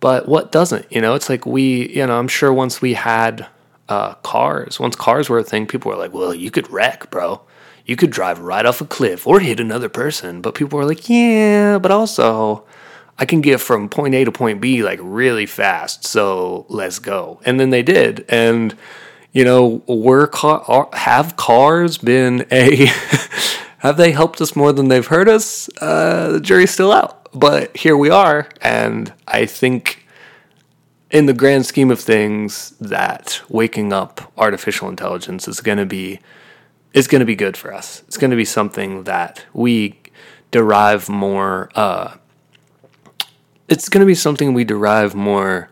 But what doesn't? You know, it's like we, you know, I'm sure once we had uh, cars, once cars were a thing, people were like, well, you could wreck, bro. You could drive right off a cliff or hit another person. But people were like, yeah, but also I can get from point A to point B like really fast. So let's go. And then they did. And, you know, were car- have cars been a, (laughs) have they helped us more than they've hurt us? Uh, the jury's still out but here we are, and I think in the grand scheme of things that waking up artificial intelligence is going to be is going to be good for us. It's going to be something that we derive more uh, it's going to be something we derive more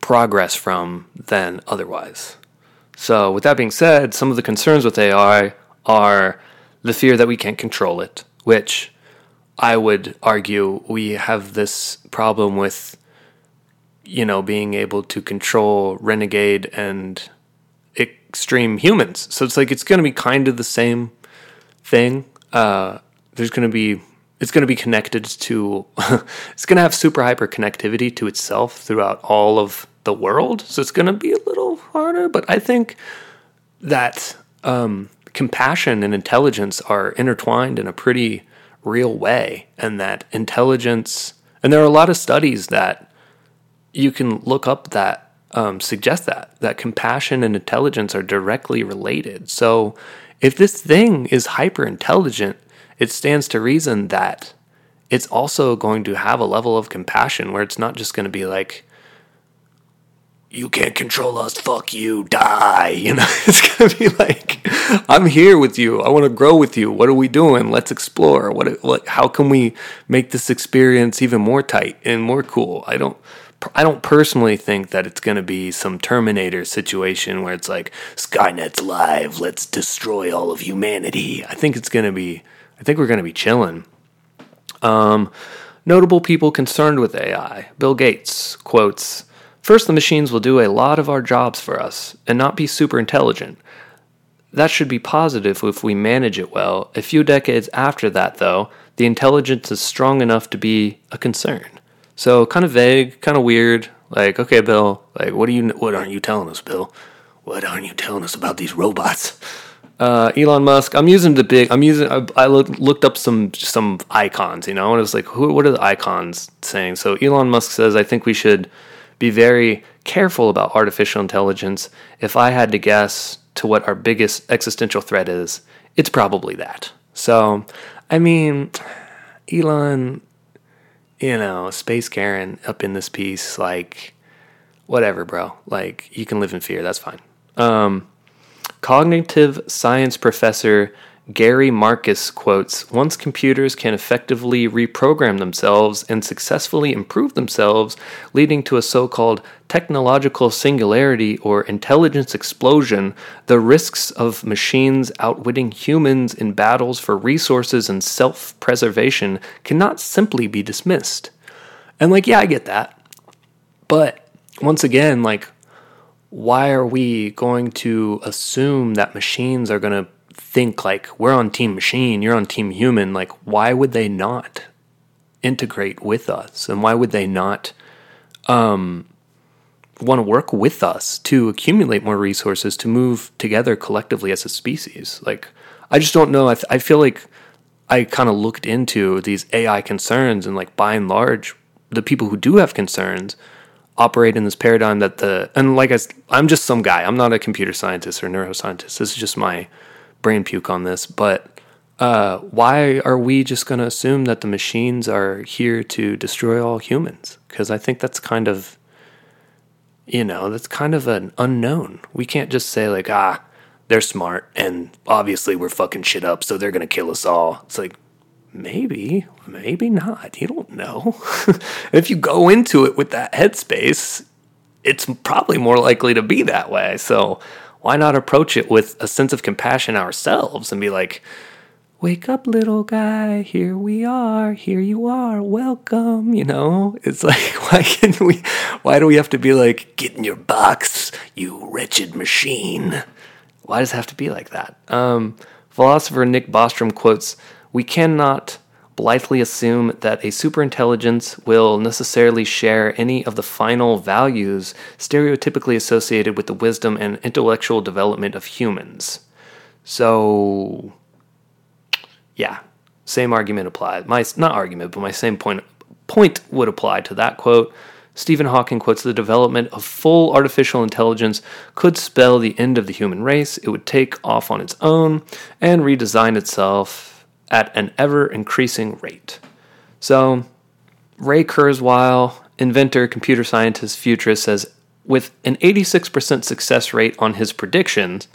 progress from than otherwise. So, with that being said, some of the concerns with AI are the fear that we can't control it, which I would argue we have this problem with, you know, being able to control renegade and extreme humans. So it's like it's going to be kind of the same thing. Uh, there's going to be it's going to be connected to (laughs) it's going to have super hyper connectivity to itself throughout all of the world. So it's going to be a little harder, but I think that um, compassion and intelligence are intertwined in a pretty real way, and that intelligence, and there are a lot of studies that you can look up that um, suggest that that compassion and intelligence are directly related. So, if this thing is hyper intelligent, it stands to reason that it's also going to have a level of compassion where it's not just going to be like, you can't control us, fuck you, die. (laughs) You know, it's gonna be like, I'm here with you. I want to grow with you. What are we doing? Let's explore. What, what, how can we make this experience even more tight and more cool? I don't, I don't personally think that it's gonna be some Terminator situation where it's like Skynet's live. Let's destroy all of humanity. I think it's gonna be, I think we're gonna be chilling. Um, notable people concerned with AI. Bill Gates quotes. First, the machines will do a lot of our jobs for us and not be super intelligent. That should be positive if we manage it well. A few decades after that, though, the intelligence is strong enough to be a concern. So, kind of vague, kind of weird. Like, okay, Bill, like, what are you? What aren't you telling us, Bill? What aren't you telling us about these robots? Uh, Elon Musk. I'm using the big. I'm using. I, I look, looked up some some icons, you know, and it was like, who? What are the icons saying? So Elon Musk says, I think we should be very careful about artificial intelligence. If I had to guess to what our biggest existential threat is, it's probably that. So, I mean, Elon, you know, Space Karen up in this piece, like, whatever, bro. Like, you can live in fear. That's fine. Um, cognitive science professor Gary Marcus quotes Once computers can effectively reprogram themselves and successfully improve themselves, leading to a so called technological singularity or intelligence explosion, the risks of machines outwitting humans in battles for resources and self preservation cannot simply be dismissed. And, like, yeah, I get that. But once again, like, why are we going to assume that machines are going to think like we're on team machine, you're on team human, like why would they not integrate with us? And why would they not um want to work with us to accumulate more resources to move together collectively as a species. Like, I just don't know. I, th- I feel like I kind of looked into these AI concerns, and like by and large, the people who do have concerns operate in this paradigm that the and like I, I'm just some guy. I'm not a computer scientist or neuroscientist. This is just my brain puke on this. But uh, why are we just going to assume that the machines are here to destroy all humans? Because I think that's kind of you know, that's kind of an unknown. We can't just say like, ah, they're smart and obviously we're fucking shit up, so they're gonna kill us all. It's like maybe, maybe not. You don't know. (laughs) if you go into it with that headspace, it's probably more likely to be that way. So why not approach it with a sense of compassion ourselves and be like, wake up, little guy, here we are, here you are, welcome. You know, it's (laughs) like, why can we, why do we have to be like, get in your box, you wretched machine? Why does it have to be like that? Um, philosopher Nick Bostrom quotes, we cannot blithely assume that a superintelligence will necessarily share any of the final values stereotypically associated with the wisdom and intellectual development of humans. So, yeah, same argument applies. My not argument, but my same point point would apply to that quote. Stephen Hawking quotes the development of full artificial intelligence could spell the end of the human race. It would take off on its own and redesign itself at an ever increasing rate. So, Ray Kurzweil, inventor, computer scientist, futurist, says with an 86% success rate on his predictions,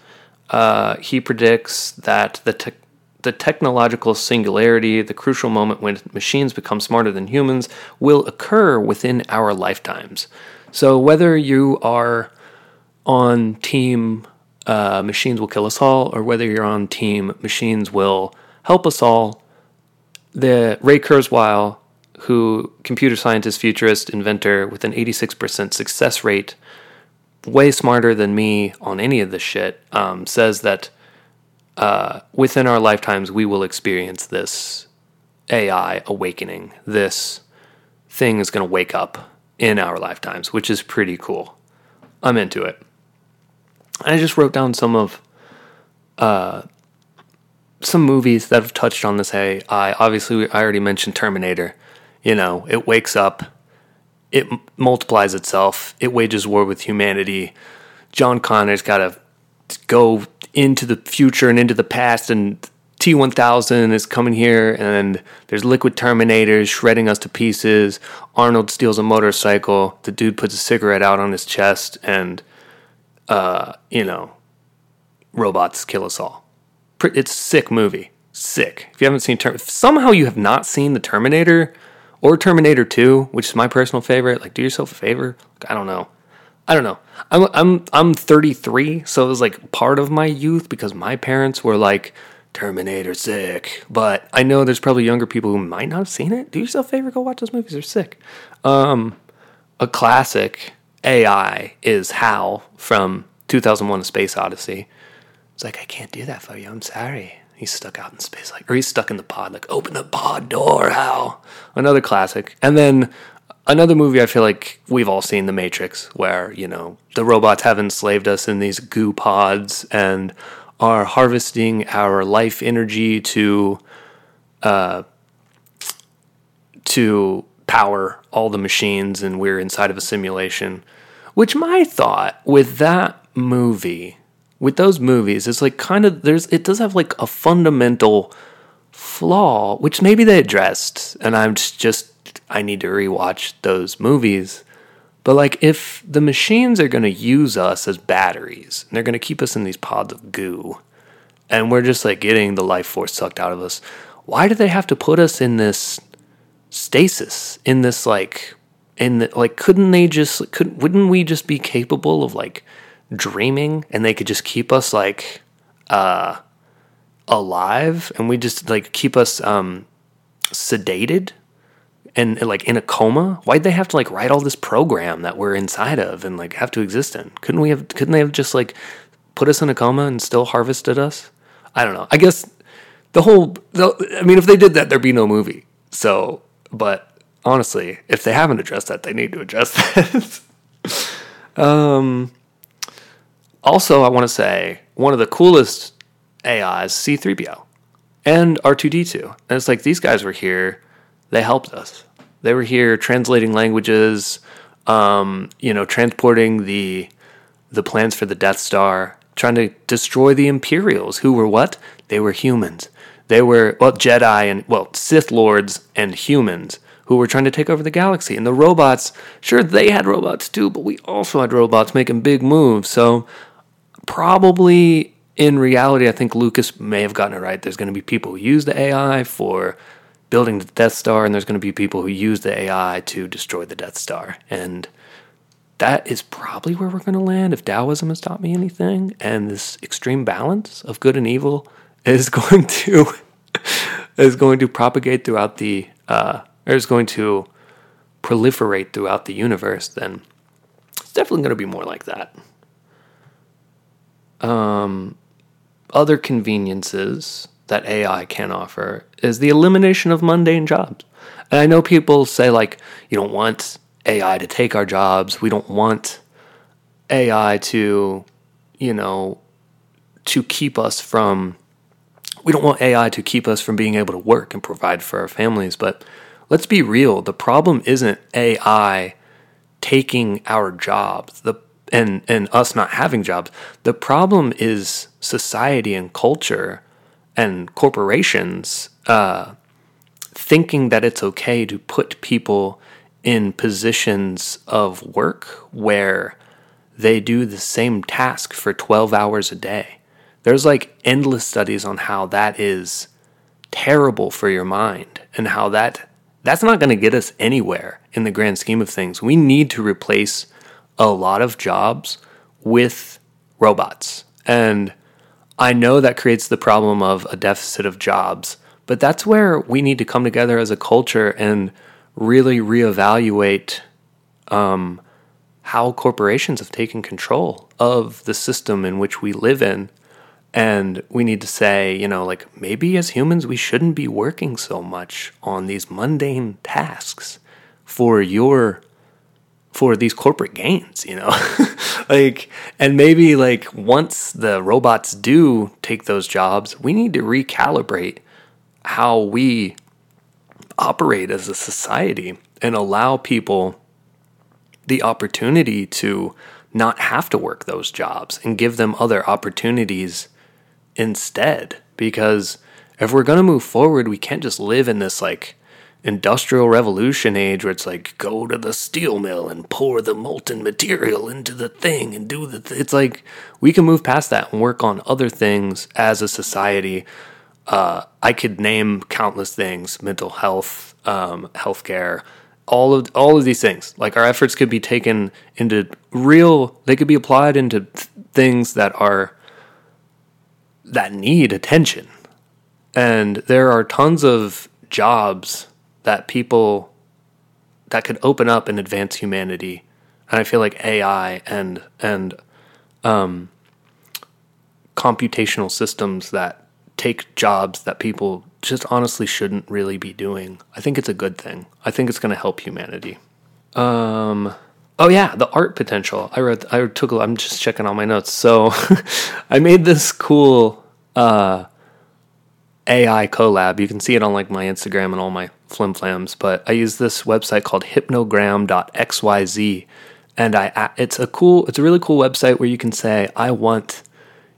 uh, he predicts that the te- the technological singularity, the crucial moment when machines become smarter than humans, will occur within our lifetimes. So whether you are on team uh, machines will kill us all, or whether you're on team machines will help us all, the Ray Kurzweil, who computer scientist, futurist, inventor with an 86% success rate, way smarter than me on any of this shit, um, says that uh, within our lifetimes we will experience this AI awakening. This thing is going to wake up in our lifetimes, which is pretty cool. I'm into it. I just wrote down some of uh, some movies that have touched on this AI. Obviously, I already mentioned Terminator. You know, it wakes up, it multiplies itself, it wages war with humanity. John Connor's got to go into the future and into the past, and T1000 is coming here, and there's liquid Terminators shredding us to pieces. Arnold steals a motorcycle. The dude puts a cigarette out on his chest, and, uh, you know, robots kill us all. It's sick movie. Sick. If you haven't seen Term, somehow you have not seen the Terminator or Terminator 2, which is my personal favorite, like do yourself a favor. I don't know. I don't know. I'm I'm I'm 33, so it was like part of my youth because my parents were like Terminator sick. But I know there's probably younger people who might not have seen it. Do yourself a favor, go watch those movies. They're sick. Um, a classic AI is Hal from 2001: A Space Odyssey. It's like I can't do that for you. I'm sorry. He's stuck out in space, like, or he's stuck in the pod. Like, open the pod door, Hal. Another classic. And then another movie I feel like we've all seen, The Matrix, where you know the robots have enslaved us in these goo pods and are harvesting our life energy to uh, to power all the machines, and we're inside of a simulation. Which my thought with that movie, with those movies, it's like kind of there's it does have like a fundamental flaw, which maybe they addressed, and I'm just, I need to rewatch those movies. But like, if the machines are to use us as batteries, and they're to keep us in these pods of goo, and we're just like getting the life force sucked out of us, why do they have to put us in this stasis? In this like, in the like, couldn't they just Couldn't? wouldn't we just be capable of like dreaming, and they could just keep us like uh alive, and we just like keep us um sedated and like in a coma. Why'd they have to like write all this program that we're inside of and like have to exist in? Couldn't we have couldn't they have just like put us in a coma and still harvested us? I don't know. I guess the whole the, i mean if they did that there'd be no movie. So but honestly if they haven't addressed that they need to address (laughs) that um, also, I want to say one of the coolest AIs, C3PO and R2D2. And it's like these guys were here, they helped us. They were here translating languages, um, you know, transporting the the plans for the Death Star, trying to destroy the Imperials, who were what? They were humans. They were well Jedi and well Sith lords and humans who were trying to take over the galaxy. And the robots, sure they had robots too, but we also had robots making big moves. So probably in reality, I think Lucas may have gotten it right. There's going to be people who use the AI for building the Death Star, and there's going to be people who use the AI to destroy the Death Star. And that is probably where we're going to land if Taoism has taught me anything. And this extreme balance of good and evil is (laughs) going to is going to propagate throughout the uh, or is going to proliferate throughout the universe. Then it's definitely going to be more like that. Um, other conveniences that AI can offer is the elimination of mundane jobs. And I know people say, like, you don't want AI to take our jobs. We don't want AI to, you know, to keep us from, we don't want AI to keep us from being able to work and provide for our families. But let's be real the problem isn't AI taking our jobs. The and and us not having jobs. The problem is society and culture and corporations uh, thinking that it's okay to put people in positions of work where they do the same task for 12 hours a day. There's like endless studies on how that is terrible for your mind and how that that's not going to get us anywhere in the grand scheme of things. We need to replace a lot of jobs with robots. And I know that creates the problem of a deficit of jobs, but that's where we need to come together as a culture and really reevaluate um, how corporations have taken control of the system in which we live in. And we need to say, you know, like maybe as humans, we shouldn't be working so much on these mundane tasks for your for these corporate gains, you know? (laughs) like, and maybe like once the robots do take those jobs, we need to recalibrate how we operate as a society and allow people the opportunity to not have to work those jobs and give them other opportunities instead. Because if we're going to move forward, we can't just live in this like industrial revolution age where it's like go to the steel mill and pour the molten material into the thing and do the th- it's like we can move past that and work on other things as a society. Uh, i could name countless things mental health um, healthcare all of all of these things. Like our efforts could be taken into real they could be applied into th- things that are that need attention. And there are tons of jobs that people that could open up and advance humanity. And I feel like AI and and um, computational systems that take jobs that people just honestly shouldn't really be doing. I think it's a good thing. I think it's going to help humanity. Um, oh yeah, the art potential. I read. I took. I'm just checking all my notes. So (laughs) I made this cool uh, AI collab. You can see it on like my Instagram and all my flimflams, but I use this website called hypnogram.xyz and I it's a cool it's a really cool website where you can say I want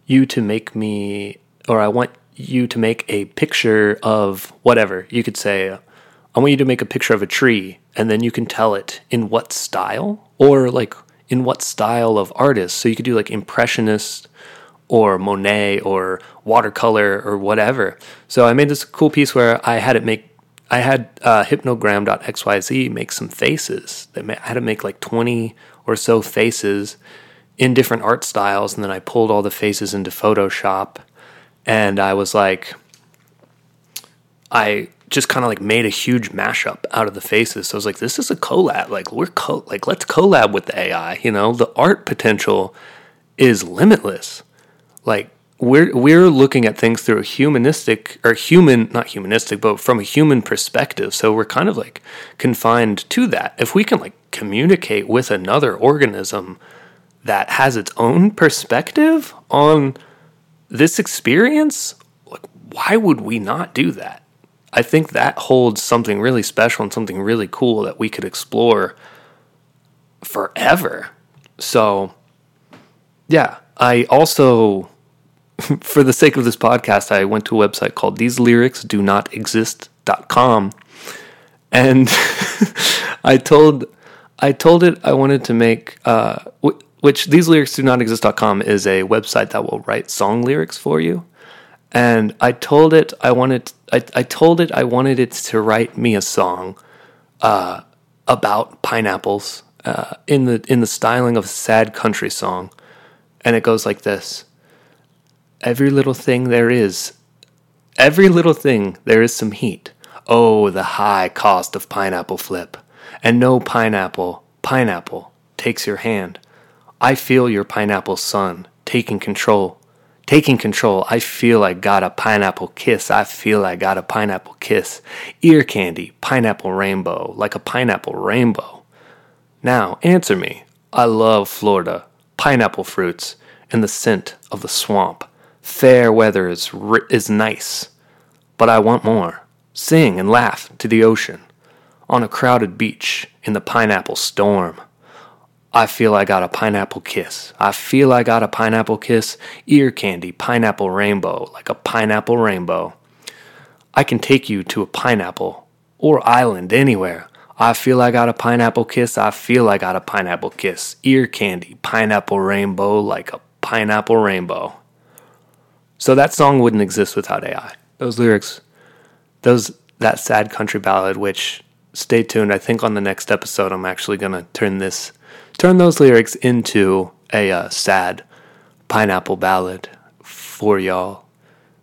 you to make me or I want you to make a picture of whatever. You could say I want you to make a picture of a tree and then you can tell it in what style or like in what style of artist. So you could do like impressionist or Monet or watercolor or whatever. So I made this cool piece where I had it make I had uh, hypnogram.xyz make some faces. that I had to make like 20 or so faces in different art styles, and then I pulled all the faces into Photoshop, and I was like, I just kind of like made a huge mashup out of the faces. So I was like, this is a collab. Like we're co- like let's collab with the AI. You know, the art potential is limitless. Like we're we're looking at things through a humanistic or human not humanistic but from a human perspective so we're kind of like confined to that if we can like communicate with another organism that has its own perspective on this experience, like, why would we not do that? I think that holds something really special and something really cool that we could explore forever. So, yeah, I also, (laughs) for the sake of this podcast, I went to a website called these lyrics do not exist.com and (laughs) I told I told it I wanted to make uh, which these lyrics do not exist.com is a website that will write song lyrics for you. And I told it I wanted I, I told it I wanted it to write me a song uh, about pineapples uh, in the in the styling of a sad country song, and it goes like this: Every little thing there is, every little thing there is some heat. Oh, the high cost of pineapple flip, and no pineapple, pineapple takes your hand. I feel your pineapple sun taking control. Taking control, I feel I got a pineapple kiss. I feel I got a pineapple kiss. Ear candy, pineapple rainbow, like a pineapple rainbow. Now, answer me. I love Florida, pineapple fruits, and the scent of the swamp. Fair weather is, is nice, but I want more. Sing and laugh to the ocean. On a crowded beach in the pineapple storm. I feel I got a pineapple kiss. I feel I got a pineapple kiss. Ear candy, pineapple rainbow, like a pineapple rainbow. I can take you to a pineapple or island anywhere. I feel I got a pineapple kiss. I feel I got a pineapple kiss. Ear candy, pineapple rainbow, like a pineapple rainbow. So that song wouldn't exist without AI. Those lyrics, those that sad country ballad, which stay tuned. I think on the next episode, I'm actually gonna turn this, turn those lyrics into a uh, sad pineapple ballad for y'all.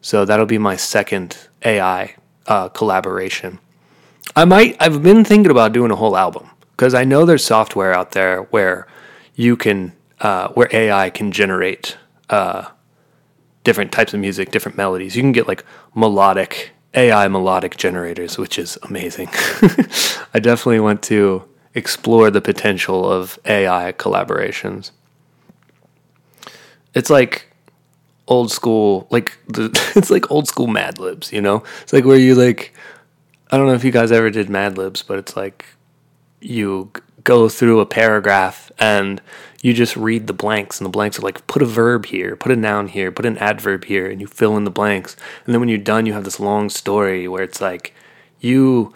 So that'll be my second AI uh, collaboration. I might. I've been thinking about doing a whole album because I know there's software out there where you can, uh, where AI can generate uh, different types of music, different melodies. You can get like melodic AI melodic generators, which is amazing. (laughs) I definitely want to explore the potential of AI collaborations. It's like old school, like the, (laughs) it's like old school Mad Libs, you know? It's like where you like, I don't know if you guys ever did Mad Libs, but it's like you go through a paragraph and you just read the blanks and the blanks are like put a verb here put a noun here put an adverb here and you fill in the blanks. And then when you're done you have this long story where it's like you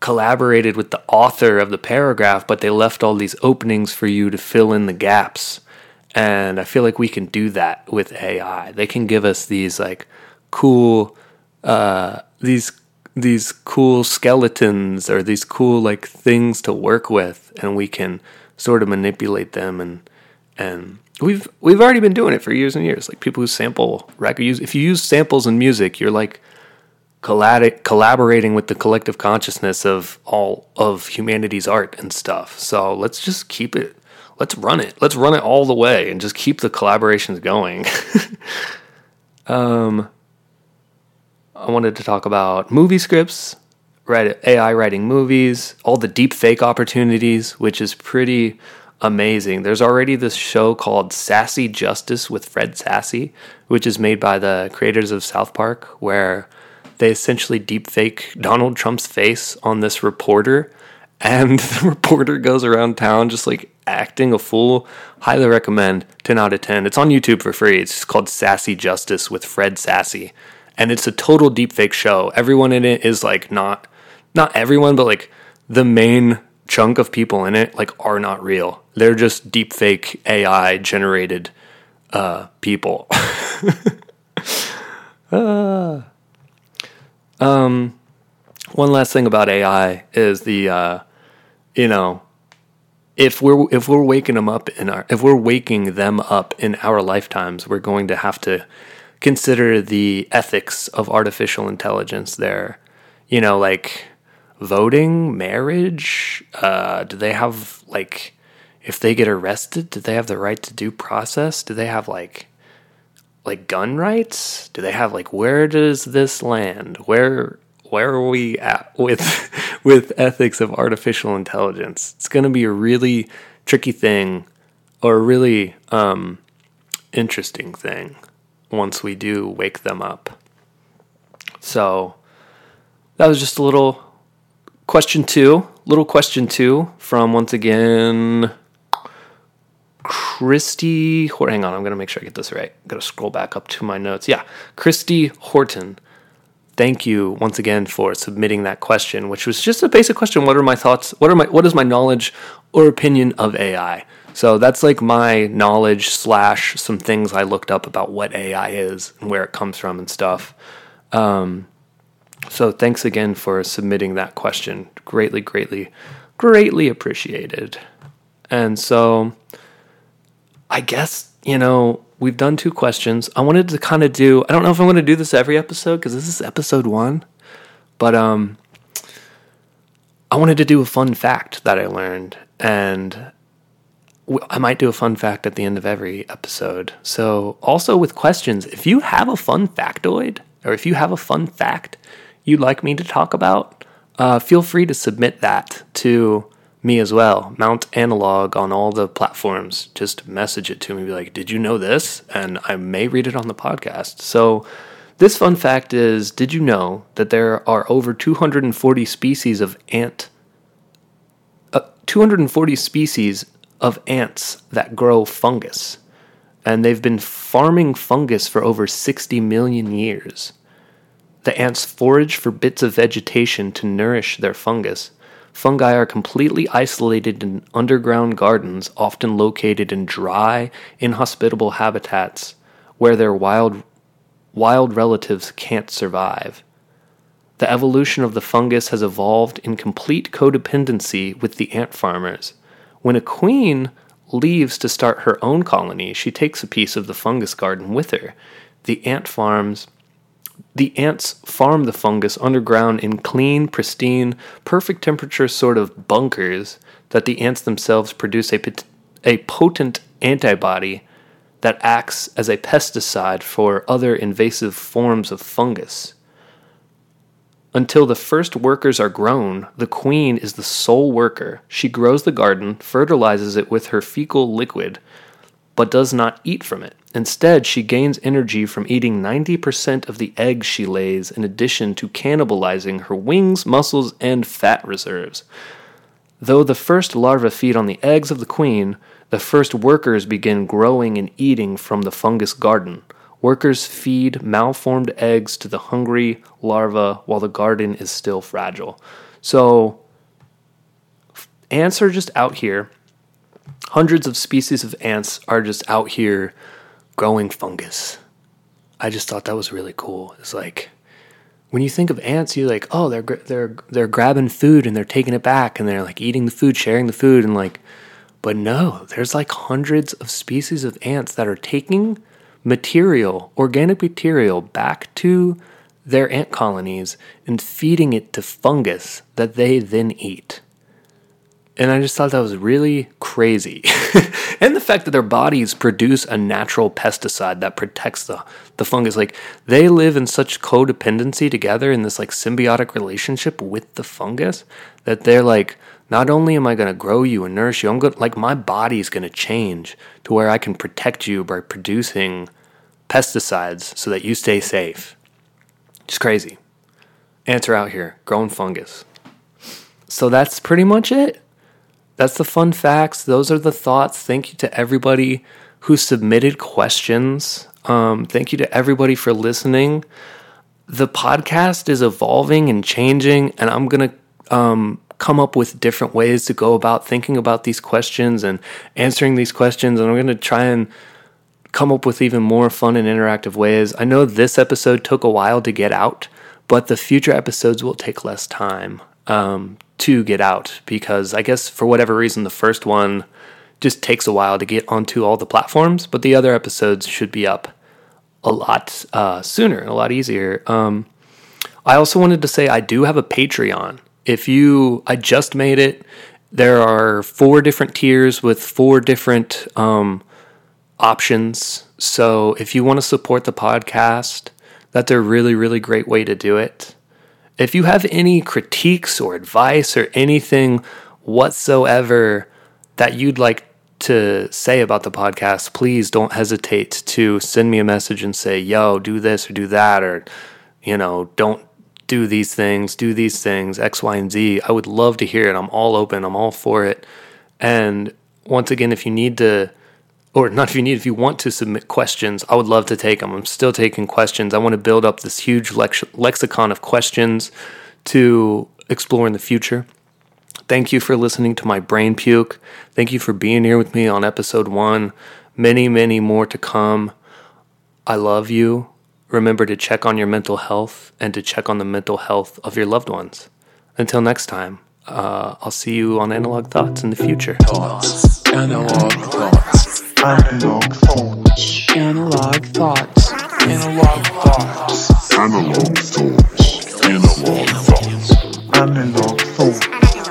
collaborated with the author of the paragraph but they left all these openings for you to fill in the gaps. And i feel like we can do that with ai they can give us these like cool uh, these these cool skeletons or these cool like things to work with and we can sort of manipulate them and and we've we've already been doing it for years and years. Like people who sample record use if you use samples in music you're like collab- collaborating with the collective consciousness of all of humanity's art and stuff. So let's just keep it let's run it. Let's run it all the way and just keep the collaborations going. (laughs) Um I wanted to talk about movie scripts, AI writing movies, all the deep fake opportunities, which is pretty amazing. There's already this show called Sassy Justice with Fred Sassy, which is made by the creators of South Park, where they essentially deep fake Donald Trump's face on this reporter, and (laughs) the reporter goes around town just like acting a fool. Highly recommend 10 out of 10. It's on YouTube for free. It's called Sassy Justice with Fred Sassy and it's a total deepfake show. Everyone in it is like not not everyone, but like the main chunk of people in it like are not real. They're just deepfake AI generated uh, people. uh, (laughs) um, one last thing about AI is the uh, you know if we're if we're waking them up in our if we're waking them up in our lifetimes, we're going to have to consider the ethics of artificial intelligence there. You know, like voting, marriage. Uh, do they have like if they get arrested, do they have the right to due process? Do they have like like gun rights? Do they have like where does this land? Where where are we at with (laughs) with ethics of artificial intelligence? It's going to be a really tricky thing or a really um, interesting thing once we do wake them up. So that was just a little question two, little question two from once again Christy. Hang on, I'm gonna make sure I get this right. Gotta scroll back up to my notes. Yeah, Christy Horton. Thank you once again for submitting that question, which was just a basic question. What are my thoughts? What are my what is my knowledge or opinion of AI? So that's like my knowledge slash some things I looked up about what AI is and where it comes from and stuff. Um, so thanks again for submitting that question. Greatly, greatly, greatly appreciated. And so I guess, you know, we've done two questions. I wanted to kind of do, I don't know if I'm going to do this every episode because this is episode one, but um, I wanted to do a fun fact that I learned. And I might do a fun fact at the end of every episode. So, also with questions, if you have a fun factoid or if you have a fun fact you'd like me to talk about, uh, feel free to submit that to me as well. Mount Analogue on all the platforms. Just message it to me. Be like, did you know this? And I may read it on the podcast. So, this fun fact is Did you know that there are over 240 species of ant 240 species of ants that grow fungus. And they've been farming fungus for over 60 million years. The ants forage for bits of vegetation to nourish their fungus. Fungi are completely isolated in underground gardens, often located in dry, inhospitable habitats where their wild, wild relatives can't survive. The evolution of the fungus has evolved in complete codependency with the ant farmers. When a queen leaves to start her own colony, she takes a piece of the fungus garden with her. The ant farms the ants farm the fungus underground in clean, pristine, perfect temperature sort of bunkers that the ants themselves produce a, pot- a potent antibody that acts as a pesticide for other invasive forms of fungus. Until the first workers are grown, the queen is the sole worker. She grows the garden, fertilizes it with her fecal liquid, but does not eat from it. Instead, she gains energy from eating 90% of the eggs she lays, in addition to cannibalizing her wings, muscles, and fat reserves. Though the first larvae feed on the eggs of the queen, the first workers begin growing and eating from the fungus garden. Workers feed malformed eggs to the hungry larva while the garden is still fragile. So, ants are just out here. Hundreds of species of ants are just out here growing fungus. I just thought that was really cool. It's like when you think of ants, you're like, oh, they're they're they're grabbing food and they're taking it back and they're like eating the food, sharing the food, and like, but no, there's like hundreds of species of ants that are taking material, organic material, back to their ant colonies and feeding it to fungus that they then eat. And I just thought that was really crazy. (laughs) and the fact that their bodies produce a natural pesticide that protects the, the fungus. Like they live in such codependency together in this like symbiotic relationship with the fungus that they're like, not only am I going to grow you and nourish you, I'm going like, my body's going to change to where I can protect you by producing pesticides so that you stay safe. It's crazy. Are out here growing fungus. So that's pretty much it that's the fun facts. Those are the thoughts. Thank you to everybody who submitted questions. Um, thank you to everybody for listening. The podcast is evolving and changing, and I'm going to um, come up with different ways to go about thinking about these questions and answering these questions. And I'm going to try and come up with even more fun and interactive ways. I know this episode took a while to get out, but the future episodes will take less time um, to get out because I guess for whatever reason, the first one just takes a while to get onto all the platforms, but the other episodes should be up a lot uh, sooner, a lot easier. Um, I also wanted to say I do have a Patreon. If you, I just made it. There are four different tiers with four different um, options. So if you want to support the podcast, that's a really, really great way to do it. If you have any critiques or advice or anything whatsoever that you'd like to say about the podcast, please don't hesitate to send me a message and say, yo, do this or do that, or, you know, don't do these things, do these things, X, Y, and Z. I would love to hear it. I'm all open, I'm all for it. And once again, if you need to, or not if you need, if you want to submit questions, I would love to take them. I'm still taking questions. I want to build up this huge lex- lexicon of questions to explore in the future. Thank you for listening to my brain puke. Thank you for being here with me on episode one. Many, many more to come. I love you. Remember to check on your mental health and to check on the mental health of your loved ones. Until next time, uh, I'll see you on Analogue Thoughts in the future. Thoughts. Analogue thoughts. Analogue thoughts. Analogue thoughts. Analogue thoughts. Analogue thoughts. Analogue thoughts. Analogue thoughts.